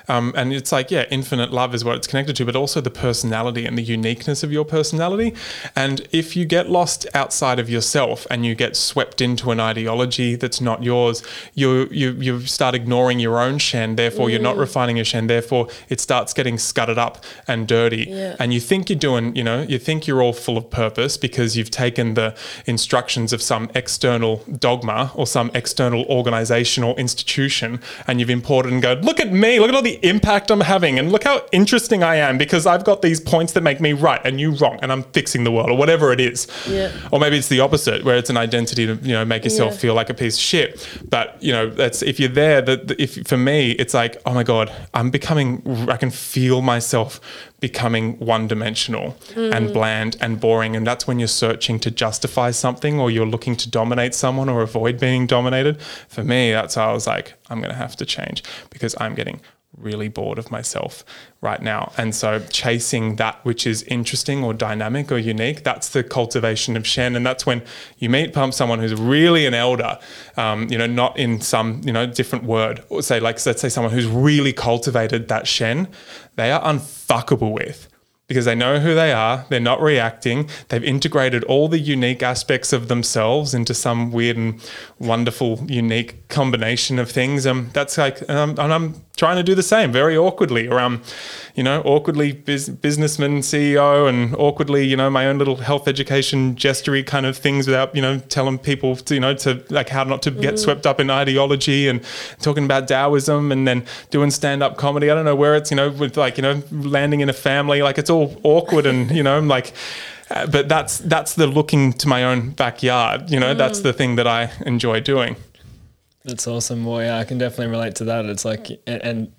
um, and it's like yeah infinite love is what it's connected to but also the personality and the uniqueness of your personality and if you get lost outside of yourself and you get swept into an ideology that's not yours you you you start ignoring your own shen therefore mm. you're not mm. refining your shen therefore it starts getting scudded up and dirty yeah. and you think you're doing you know you think you're all full of purpose because you've taken the instructions of some external dogma or some external organization organization or institution and you've imported and go, look at me, look at all the impact I'm having, and look how interesting I am because I've got these points that make me right and you wrong, and I'm fixing the world or whatever it is. Yeah. Or maybe it's the opposite, where it's an identity to you know make yourself yeah. feel like a piece of shit. But you know, that's if you're there. That if for me, it's like, oh my god, I'm becoming. I can feel myself becoming one dimensional and hmm. bland and boring. And that's when you're searching to justify something or you're looking to dominate someone or avoid being dominated. For me, that's how I was like, I'm going to have to change because I'm getting really bored of myself right now. And so chasing that which is interesting or dynamic or unique, that's the cultivation of Shen. And that's when you meet someone who's really an elder, um, you know, not in some, you know, different word or say like, let's say someone who's really cultivated that Shen, they are unfuckable with because they know who they are. They're not reacting. They've integrated all the unique aspects of themselves into some weird and wonderful, unique combination of things. Um, that's like, um, and I'm trying to do the same very awkwardly around, you know, awkwardly bus- businessman CEO and awkwardly, you know, my own little health education gestury kind of things without, you know, telling people to, you know, to like how not to get swept up in ideology and talking about Taoism and then doing stand up comedy. I don't know where it's, you know, with like, you know, landing in a family, like it's all awkward and, you know, like, uh, but that's that's the looking to my own backyard. You know, that's the thing that I enjoy doing. That's awesome. Well, yeah, I can definitely relate to that. It's like, and, and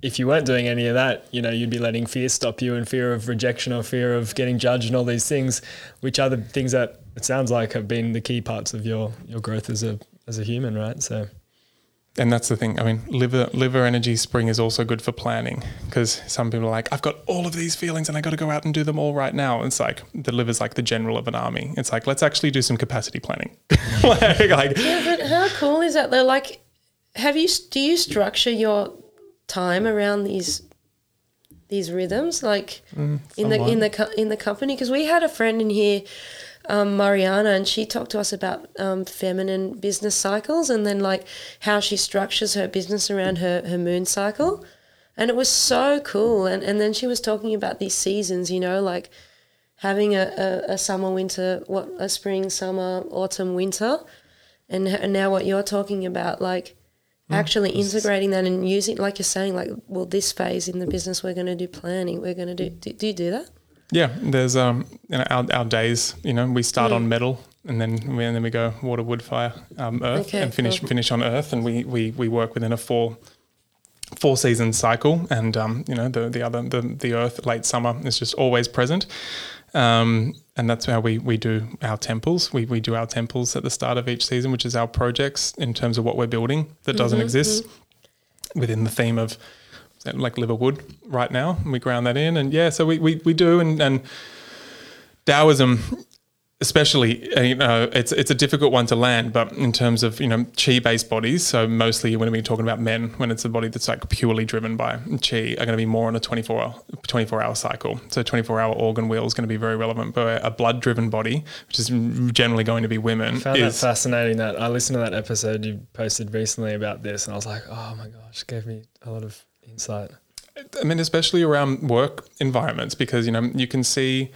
if you weren't doing any of that, you know, you'd be letting fear stop you and fear of rejection or fear of getting judged and all these things, which are the things that it sounds like have been the key parts of your your growth as a as a human, right? So And that's the thing. I mean, liver liver energy spring is also good for planning because some people are like, I've got all of these feelings and I got to go out and do them all right now. It's like the liver's like the general of an army. It's like let's actually do some capacity planning. like, like, Yeah, but how cool is that? Though, like, have you do you structure your time around these these rhythms, like mm, in the in the in the company? Because we had a friend in here, um, Mariana, and she talked to us about um, feminine business cycles, and then like how she structures her business around her her moon cycle, and it was so cool. And and then she was talking about these seasons, you know, like having a, a, a summer, winter, what a spring, summer, autumn, winter, and, and now what you're talking about, like actually integrating that and using, like you're saying, like, well, this phase in the business, we're going to do planning, we're going to do, do, do you do that? Yeah, there's um you know, our, our days. You know, we start on metal and then we, and then we go water, wood, fire, um, earth, Okay, and finish cool. finish on earth. And we we we work within a four four season cycle. And um, you know, the the other the the earth late summer is just always present. Um, and that's how we, we do our temples. We, we do our temples at the start of each season, which is our projects in terms of what we're building that doesn't exist within the theme of like liverwood right now. And we ground that in. And yeah, so we, we, we do. And, and Taoism, especially, uh, you know, it's it's a difficult one to land. But in terms of you know chi based bodies, so mostly when we're talking about men, when it's a body that's like purely driven by chi, are going to be more on a 24 hour, 24 hour cycle. So 24 hour organ wheel is going to be very relevant. But a blood driven body, which is generally going to be women, I found is that fascinating that I listened to that episode you posted recently about this and I was like, oh my gosh, gave me a lot of insight. I mean, especially around work environments, because you know you can see,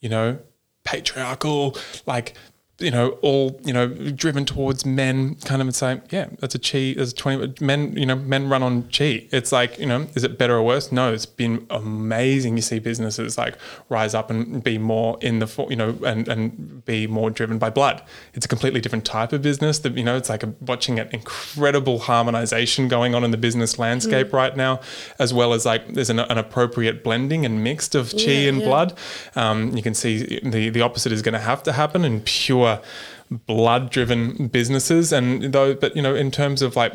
you know, patriarchal, like you know, all you know, driven towards men. Kind of and say, yeah, that's a chi. There's twenty men. You know, men run on chi. It's like you know, is it better or worse? No, it's been amazing. You see businesses like rise up and be more in the, you know, and and be more driven by blood. It's a completely different type of business. That you know, it's like a, watching an incredible harmonization going on in the business landscape right now, as well as like there's an, an appropriate blending and mixed of chi Yeah, and yeah. blood. Um, you can see the the opposite is going to have to happen in pure blood driven businesses, and though, but you know, in terms of like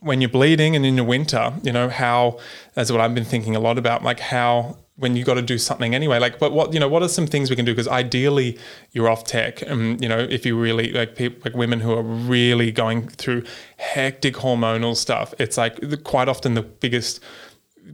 when you're bleeding and in the winter, you know, how that's what I've been thinking a lot about, like how when you got to do something anyway, like, but what, you know, what are some things we can do? Because ideally you're off tech. And, you know, if you really like people, like women who are really going through hectic hormonal stuff, it's like the, quite often the biggest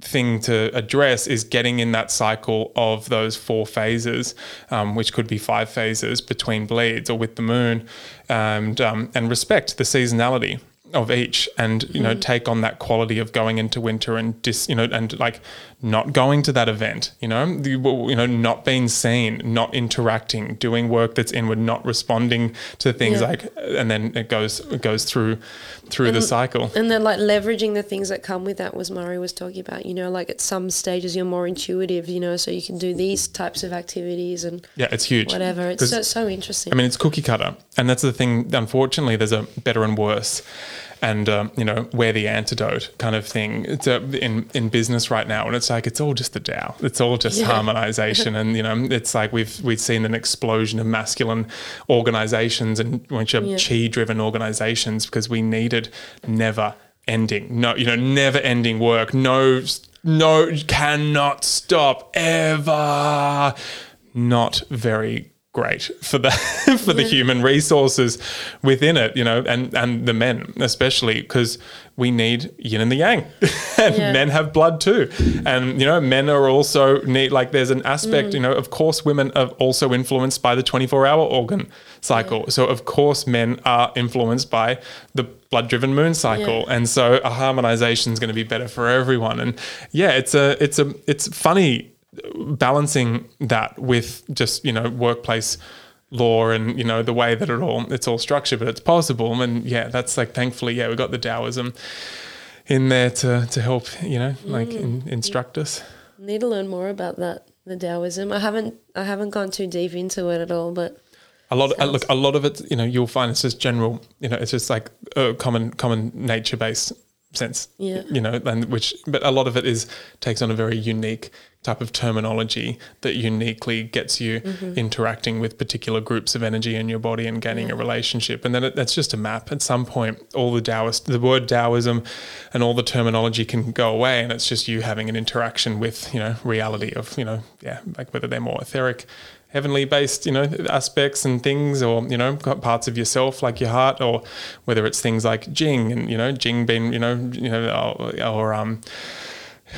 thing to address is getting in that cycle of those four phases, um, which could be five phases between bleeds or with the moon, and um, and respect the seasonality of each, and you know take on that quality of going into winter and dis, you know, and like not going to that event, you know, the, you know, not being seen, not interacting, doing work that's inward, not responding to things Yeah. like, uh, and then it goes it goes through through the cycle. And then like leveraging the things that come with that was Murray was talking about, you know, like at some stages you're more intuitive, you know, so you can do these types of activities and Yeah, it's huge. whatever. it's so, so interesting. I mean, it's cookie cutter, and that's the thing. Unfortunately, there's a better and worse. And um, you know we're the antidote kind of thing it's a, in in business right now. And it's like it's all just the Tao it's all just Yeah. harmonization. And you know it's like we've we've seen an explosion of masculine organizations and which are Yeah. chi driven organizations because we needed never ending. No you know never ending work. No no cannot stop ever. Not very great for the for the human resources within it you know and and the men especially because we need yin and the yang. And Yeah. men have blood too. And you know men are also need like there's an aspect mm. you know of course women are also influenced by the 24 hour organ cycle. So of course men are influenced by the blood driven moon cycle. Yeah. and so a harmonization is going to be better for everyone. And yeah it's a it's a it's funny balancing that with just you know workplace law and you know the way that it all it's all structured but it's possible. And yeah that's like thankfully yeah we got the taoism in there to to help you know like mm. in, instruct us. Need to learn more about that, the Taoism. I haven't I haven't gone too deep into it at all, but a lot of, look a lot of it you know you'll find it's just general you know it's just like a common common nature based sense Yeah. you know and which but a lot of it is takes on a very unique type of terminology that uniquely gets you Mm-hmm. interacting with particular groups of energy in your body and gaining a relationship and then it, that's just a map at some point all the Taoist the word Taoism and all the terminology can go away and it's just you having an interaction with you know reality of you know yeah like whether they're more etheric heavenly based you know aspects and things or you know parts of yourself like your heart or whether it's things like jing and you know jing being you know you know or, or um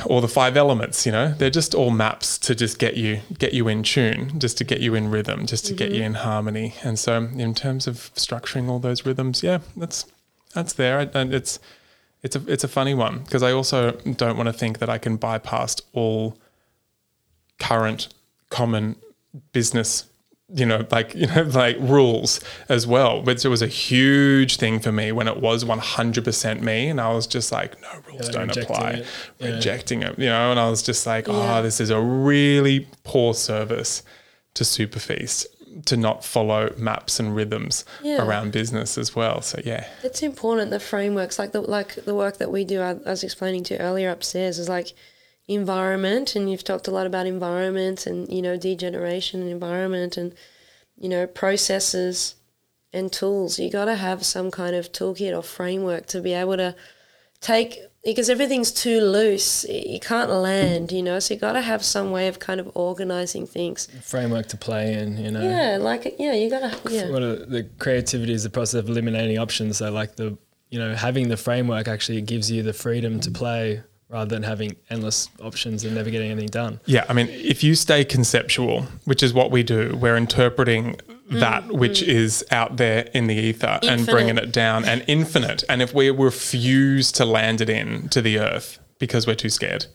or the five elements you know they're just all maps to just get you get you in tune just to get you in rhythm just to get you in harmony. And so in terms of structuring all those rhythms yeah that's that's there. And it's it's a it's a funny one because I also don't want to think that I can bypass all current common business you know like you know like rules as well which was a huge thing for me when it was 100% me and i was just like no rules Yeah, don't rejecting apply it. Yeah. rejecting it you know and i was just like oh, Yeah. oh this is a really poor service to SuperFeast to not follow maps and rhythms Yeah. around business as well so yeah it's important the frameworks like the like the work that we do I, I was explaining to you earlier upstairs is like environment and you've talked a lot about environment and you know degeneration and environment and you know processes and tools you got to have some kind of toolkit or framework to be able to take because everything's too loose you can't land you know so you got to have some way of kind of organizing things framework to play in, you know. yeah like yeah you got to yeah What are, the creativity is the process of eliminating options. So like the you know having the framework actually gives you the freedom to play rather than having endless options and never getting anything done. Yeah, I mean, if you stay conceptual, which is what we do, we're interpreting that which is out there in the ether and bringing it down and infinite. And if we refuse to land it in to the earth because we're too scared,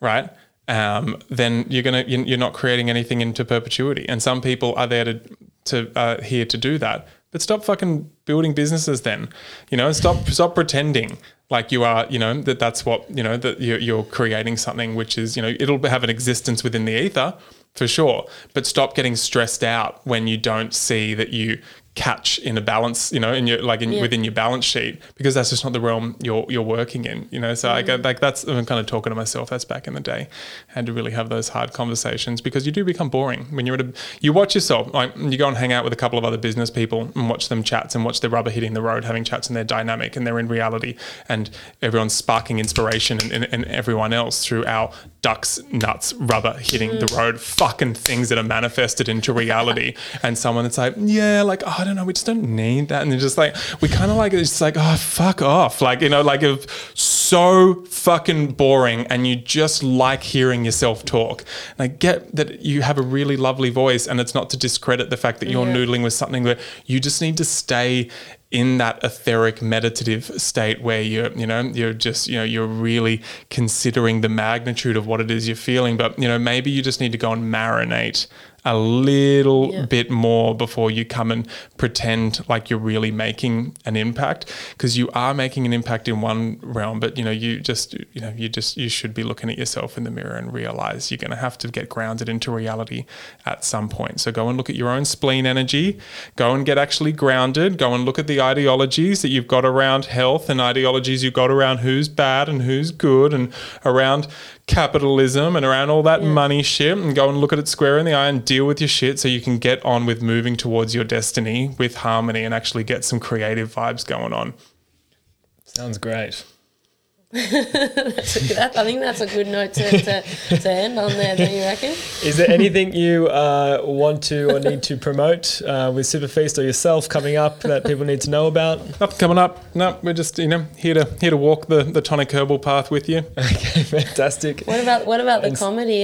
right? Um, then you're gonna you- you're not creating anything into perpetuity. And some people are there to to uh, here to do that. But stop fucking building businesses then. You know, stop stop pretending like you are. You know that that's what you know that you're, you're creating something which is you know it'll have an existence within the ether for sure. But stop getting stressed out when you don't see that you catch in a balance, you know, in your like in, Yeah. within your balance sheet because that's just not the realm you're you're working in, you know. So I go mm. like that's I'm kind of talking to myself. That's back in the day, had to really have those hard conversations because you do become boring when you're at a. You watch yourself like you go and hang out with a couple of other business people and watch them chats and watch their rubber hitting the road, having chats and they're dynamic and they're in reality and everyone's sparking inspiration and, and, and everyone else through our ducks nuts rubber hitting the mm. road fucking things that are manifested into reality. And someone that's like yeah like oh, I don't know we just don't need that. And they're just like we kind of like it's like oh fuck off. Like you know like if so fucking boring and you just like hearing yourself talk. And I get that you have a really lovely voice and it's not to discredit the fact that you're Yeah. noodling with something that you just need to stay in that etheric meditative state where you're you know you're just you know you're really considering the magnitude of what it is you're feeling. But you know maybe you just need to go and marinate a little Yeah. bit more before you come and pretend like you're really making an impact because you are making an impact in one realm but you know you just you know you just you should be looking at yourself in the mirror and realize you're going to have to get grounded into reality at some point. So go and look at your own spleen energy. Go and get actually grounded. Go and look at the ideologies that you've got around health and ideologies you've got around who's bad and who's good and around capitalism and around all that money shit and go and look at it square in the eye and deal with your shit so you can get on with moving towards your destiny with harmony and actually get some creative vibes going on. Sounds great. That, I think that's a good note to, to, to end on there, don't you reckon? Is there anything you uh, want to or need to promote uh, with SuperFeast or yourself coming up that people need to know about? Nothing coming up. No, we're just you know here to here to walk the the tonic herbal path with you. Okay, fantastic. What about what about the And s- comedy?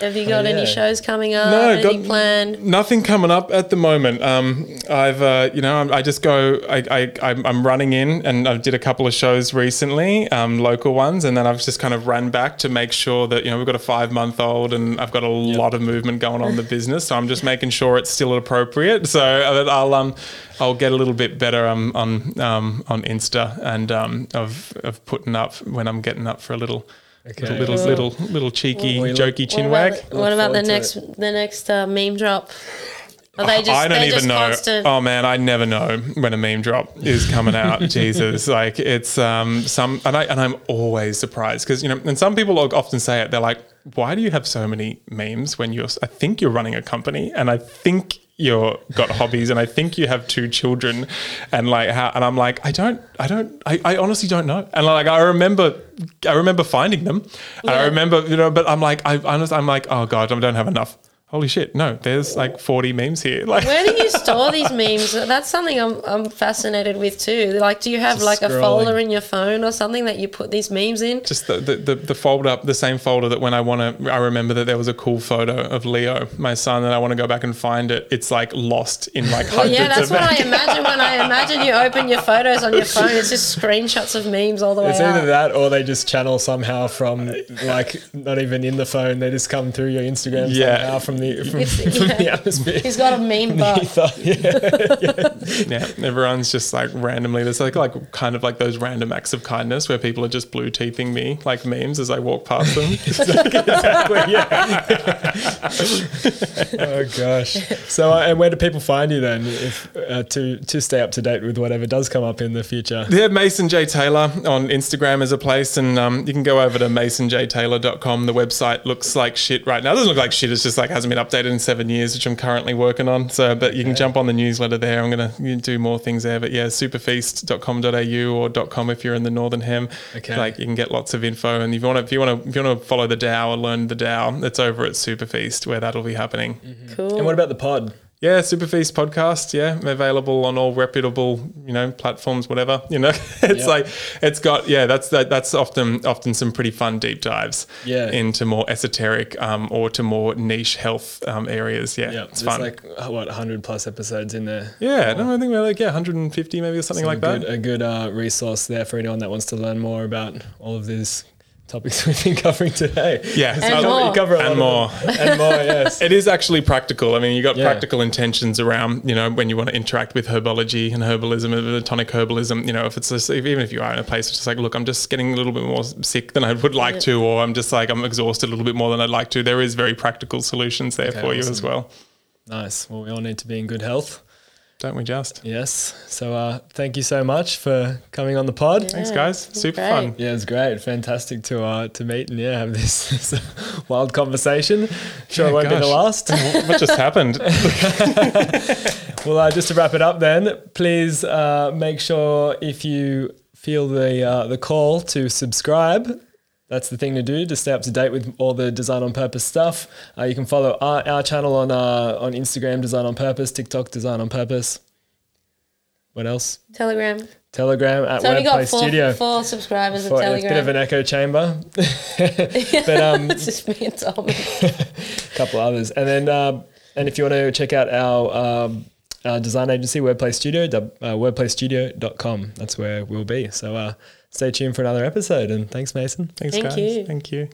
Have you got Oh, yeah. any shows coming up? No, anything got- planned? Nothing coming up at the moment. Um, I've, uh, you know, I'm- I just go. I, I, I'm I'm running in, and I did a couple of shows recently, um, local ones, and then I've just kind of ran back to make sure that you know we've got a five month old, and I've got a lot of movement going on in the business. So I'm just making sure it's still appropriate. So uh, I'll um, I'll get a little bit better um, on um, on Insta and um, of of putting up when I'm getting up for a little. Okay. Little, little, little, little cheeky, Well, we look- jokey What chin about wag. the, what about the forward to next the next uh, meme drop? They just I don't even know. constant? Oh man, I never know when a meme drop is coming out. Jesus, like it's um some and I and I'm always surprised because you know and some people often say it. They're like, "Why do you have so many memes when you're? I think you're running a company, and I think." You're got hobbies, and I think you have two children, and like how, and I'm like, I don't, I don't, I, I honestly don't know, and like I remember, I remember finding them, and I remember, you know, but I'm like, I honestly, I'm like, oh god, I don't have enough. Holy shit, no, there's like 40 memes here, like. Where do you store these memes? That's something I'm, I'm fascinated with too. Like, do you have Just like a folder in your phone or something that you put these memes in? just the, the, the, the folder, the same folder that when I want to, I remember that there was a cool photo of Leo, my son, and I want to go back and find it. It's like lost in like Well, hundreds yeah, that's of what I imagine when I imagine you open your photos on your phone. It's just screenshots of memes all the way It's out. either that or they just channel somehow from like not even in the phone. They just come through your Instagram Yeah. somehow from the from, It's- from yeah. the atmosphere. He's got a meme butt. yeah. Yeah, everyone's just like randomly. There's like like kind of like those random acts of kindness where people are just blue teething me like memes as I walk past them. exactly. Yeah. oh gosh. So, uh, and where do people find you then, if uh, to to stay up to date with whatever does come up in the future? Yeah, Mason J Taylor on Instagram is a place, and um, you can go over to masonjtaylor.com. The website looks like shit right now. It doesn't look like shit. It's just like hasn't been updated in seven years, which I'm currently working on. So, but you can jump on the newsletter there. I'm gonna do more things there. But yeah, superfeast.com.au or .com if you're in the Northern Hem. Okay. Like you can get lots of info, and if you want to, if you want to, if you want to follow the Tao or learn the Tao, it's over at SuperFeast where that'll be happening. Mm-hmm. Cool. And what about the pod? Yeah, SuperFeast podcast. Yeah, available on all reputable, you know, platforms. Whatever, you know, it's Yeah. like it's got. Yeah, that's that, that's often often some pretty fun deep dives. Yeah. into more esoteric um, or to more niche health um, areas. Yeah, Yeah, it's there's fun. like what 100 plus episodes in there. yeah, no, I think we're like yeah, 150 maybe or something So like a that. good, a good uh, resource there for anyone that wants to learn more about all of these topics we've been covering today. Yeah, And so- more. You cover a And lot of and more. Yes. It is actually practical. I mean, you got Yeah. practical intentions around, you know, when you want to interact with herbology and herbalism, and tonic herbalism. You know, if it's just, even if you are in a place it's just like, look, I'm just getting a little bit more sick than I would like to, or I'm just like I'm exhausted a little bit more than I'd like to. There is very practical solutions there Okay, for you as well. nice. Well, we all need to be in good health. Don't we just? Yes. So uh, thank you so much for coming on the pod. Thanks, guys. Super great. fun. Yeah, it's great. Fantastic to uh, to meet and yeah, have this, this wild conversation. Sure, it won't be the last. what just happened? Well, uh, just to wrap it up, then, please uh, make sure if you feel the uh, the call to subscribe. That's the thing to do to stay up to date with all the Design on Purpose stuff. Uh, you can follow our, our channel on uh, on Instagram, Design on Purpose, TikTok, Design on Purpose. What else? Telegram. Telegram at got Wordplay four, Studio. four subscribers For- at it's a bit of an echo chamber, but um, it's just me and Tom. a couple others. And then, um, and if you want to check out our, um, our design agency, Wordplay Studio, uh, wordplaystudio.com. That's where we'll be. So uh, stay tuned for another episode. And thanks, Mason. Thanks, Thank guys. you. Thank you.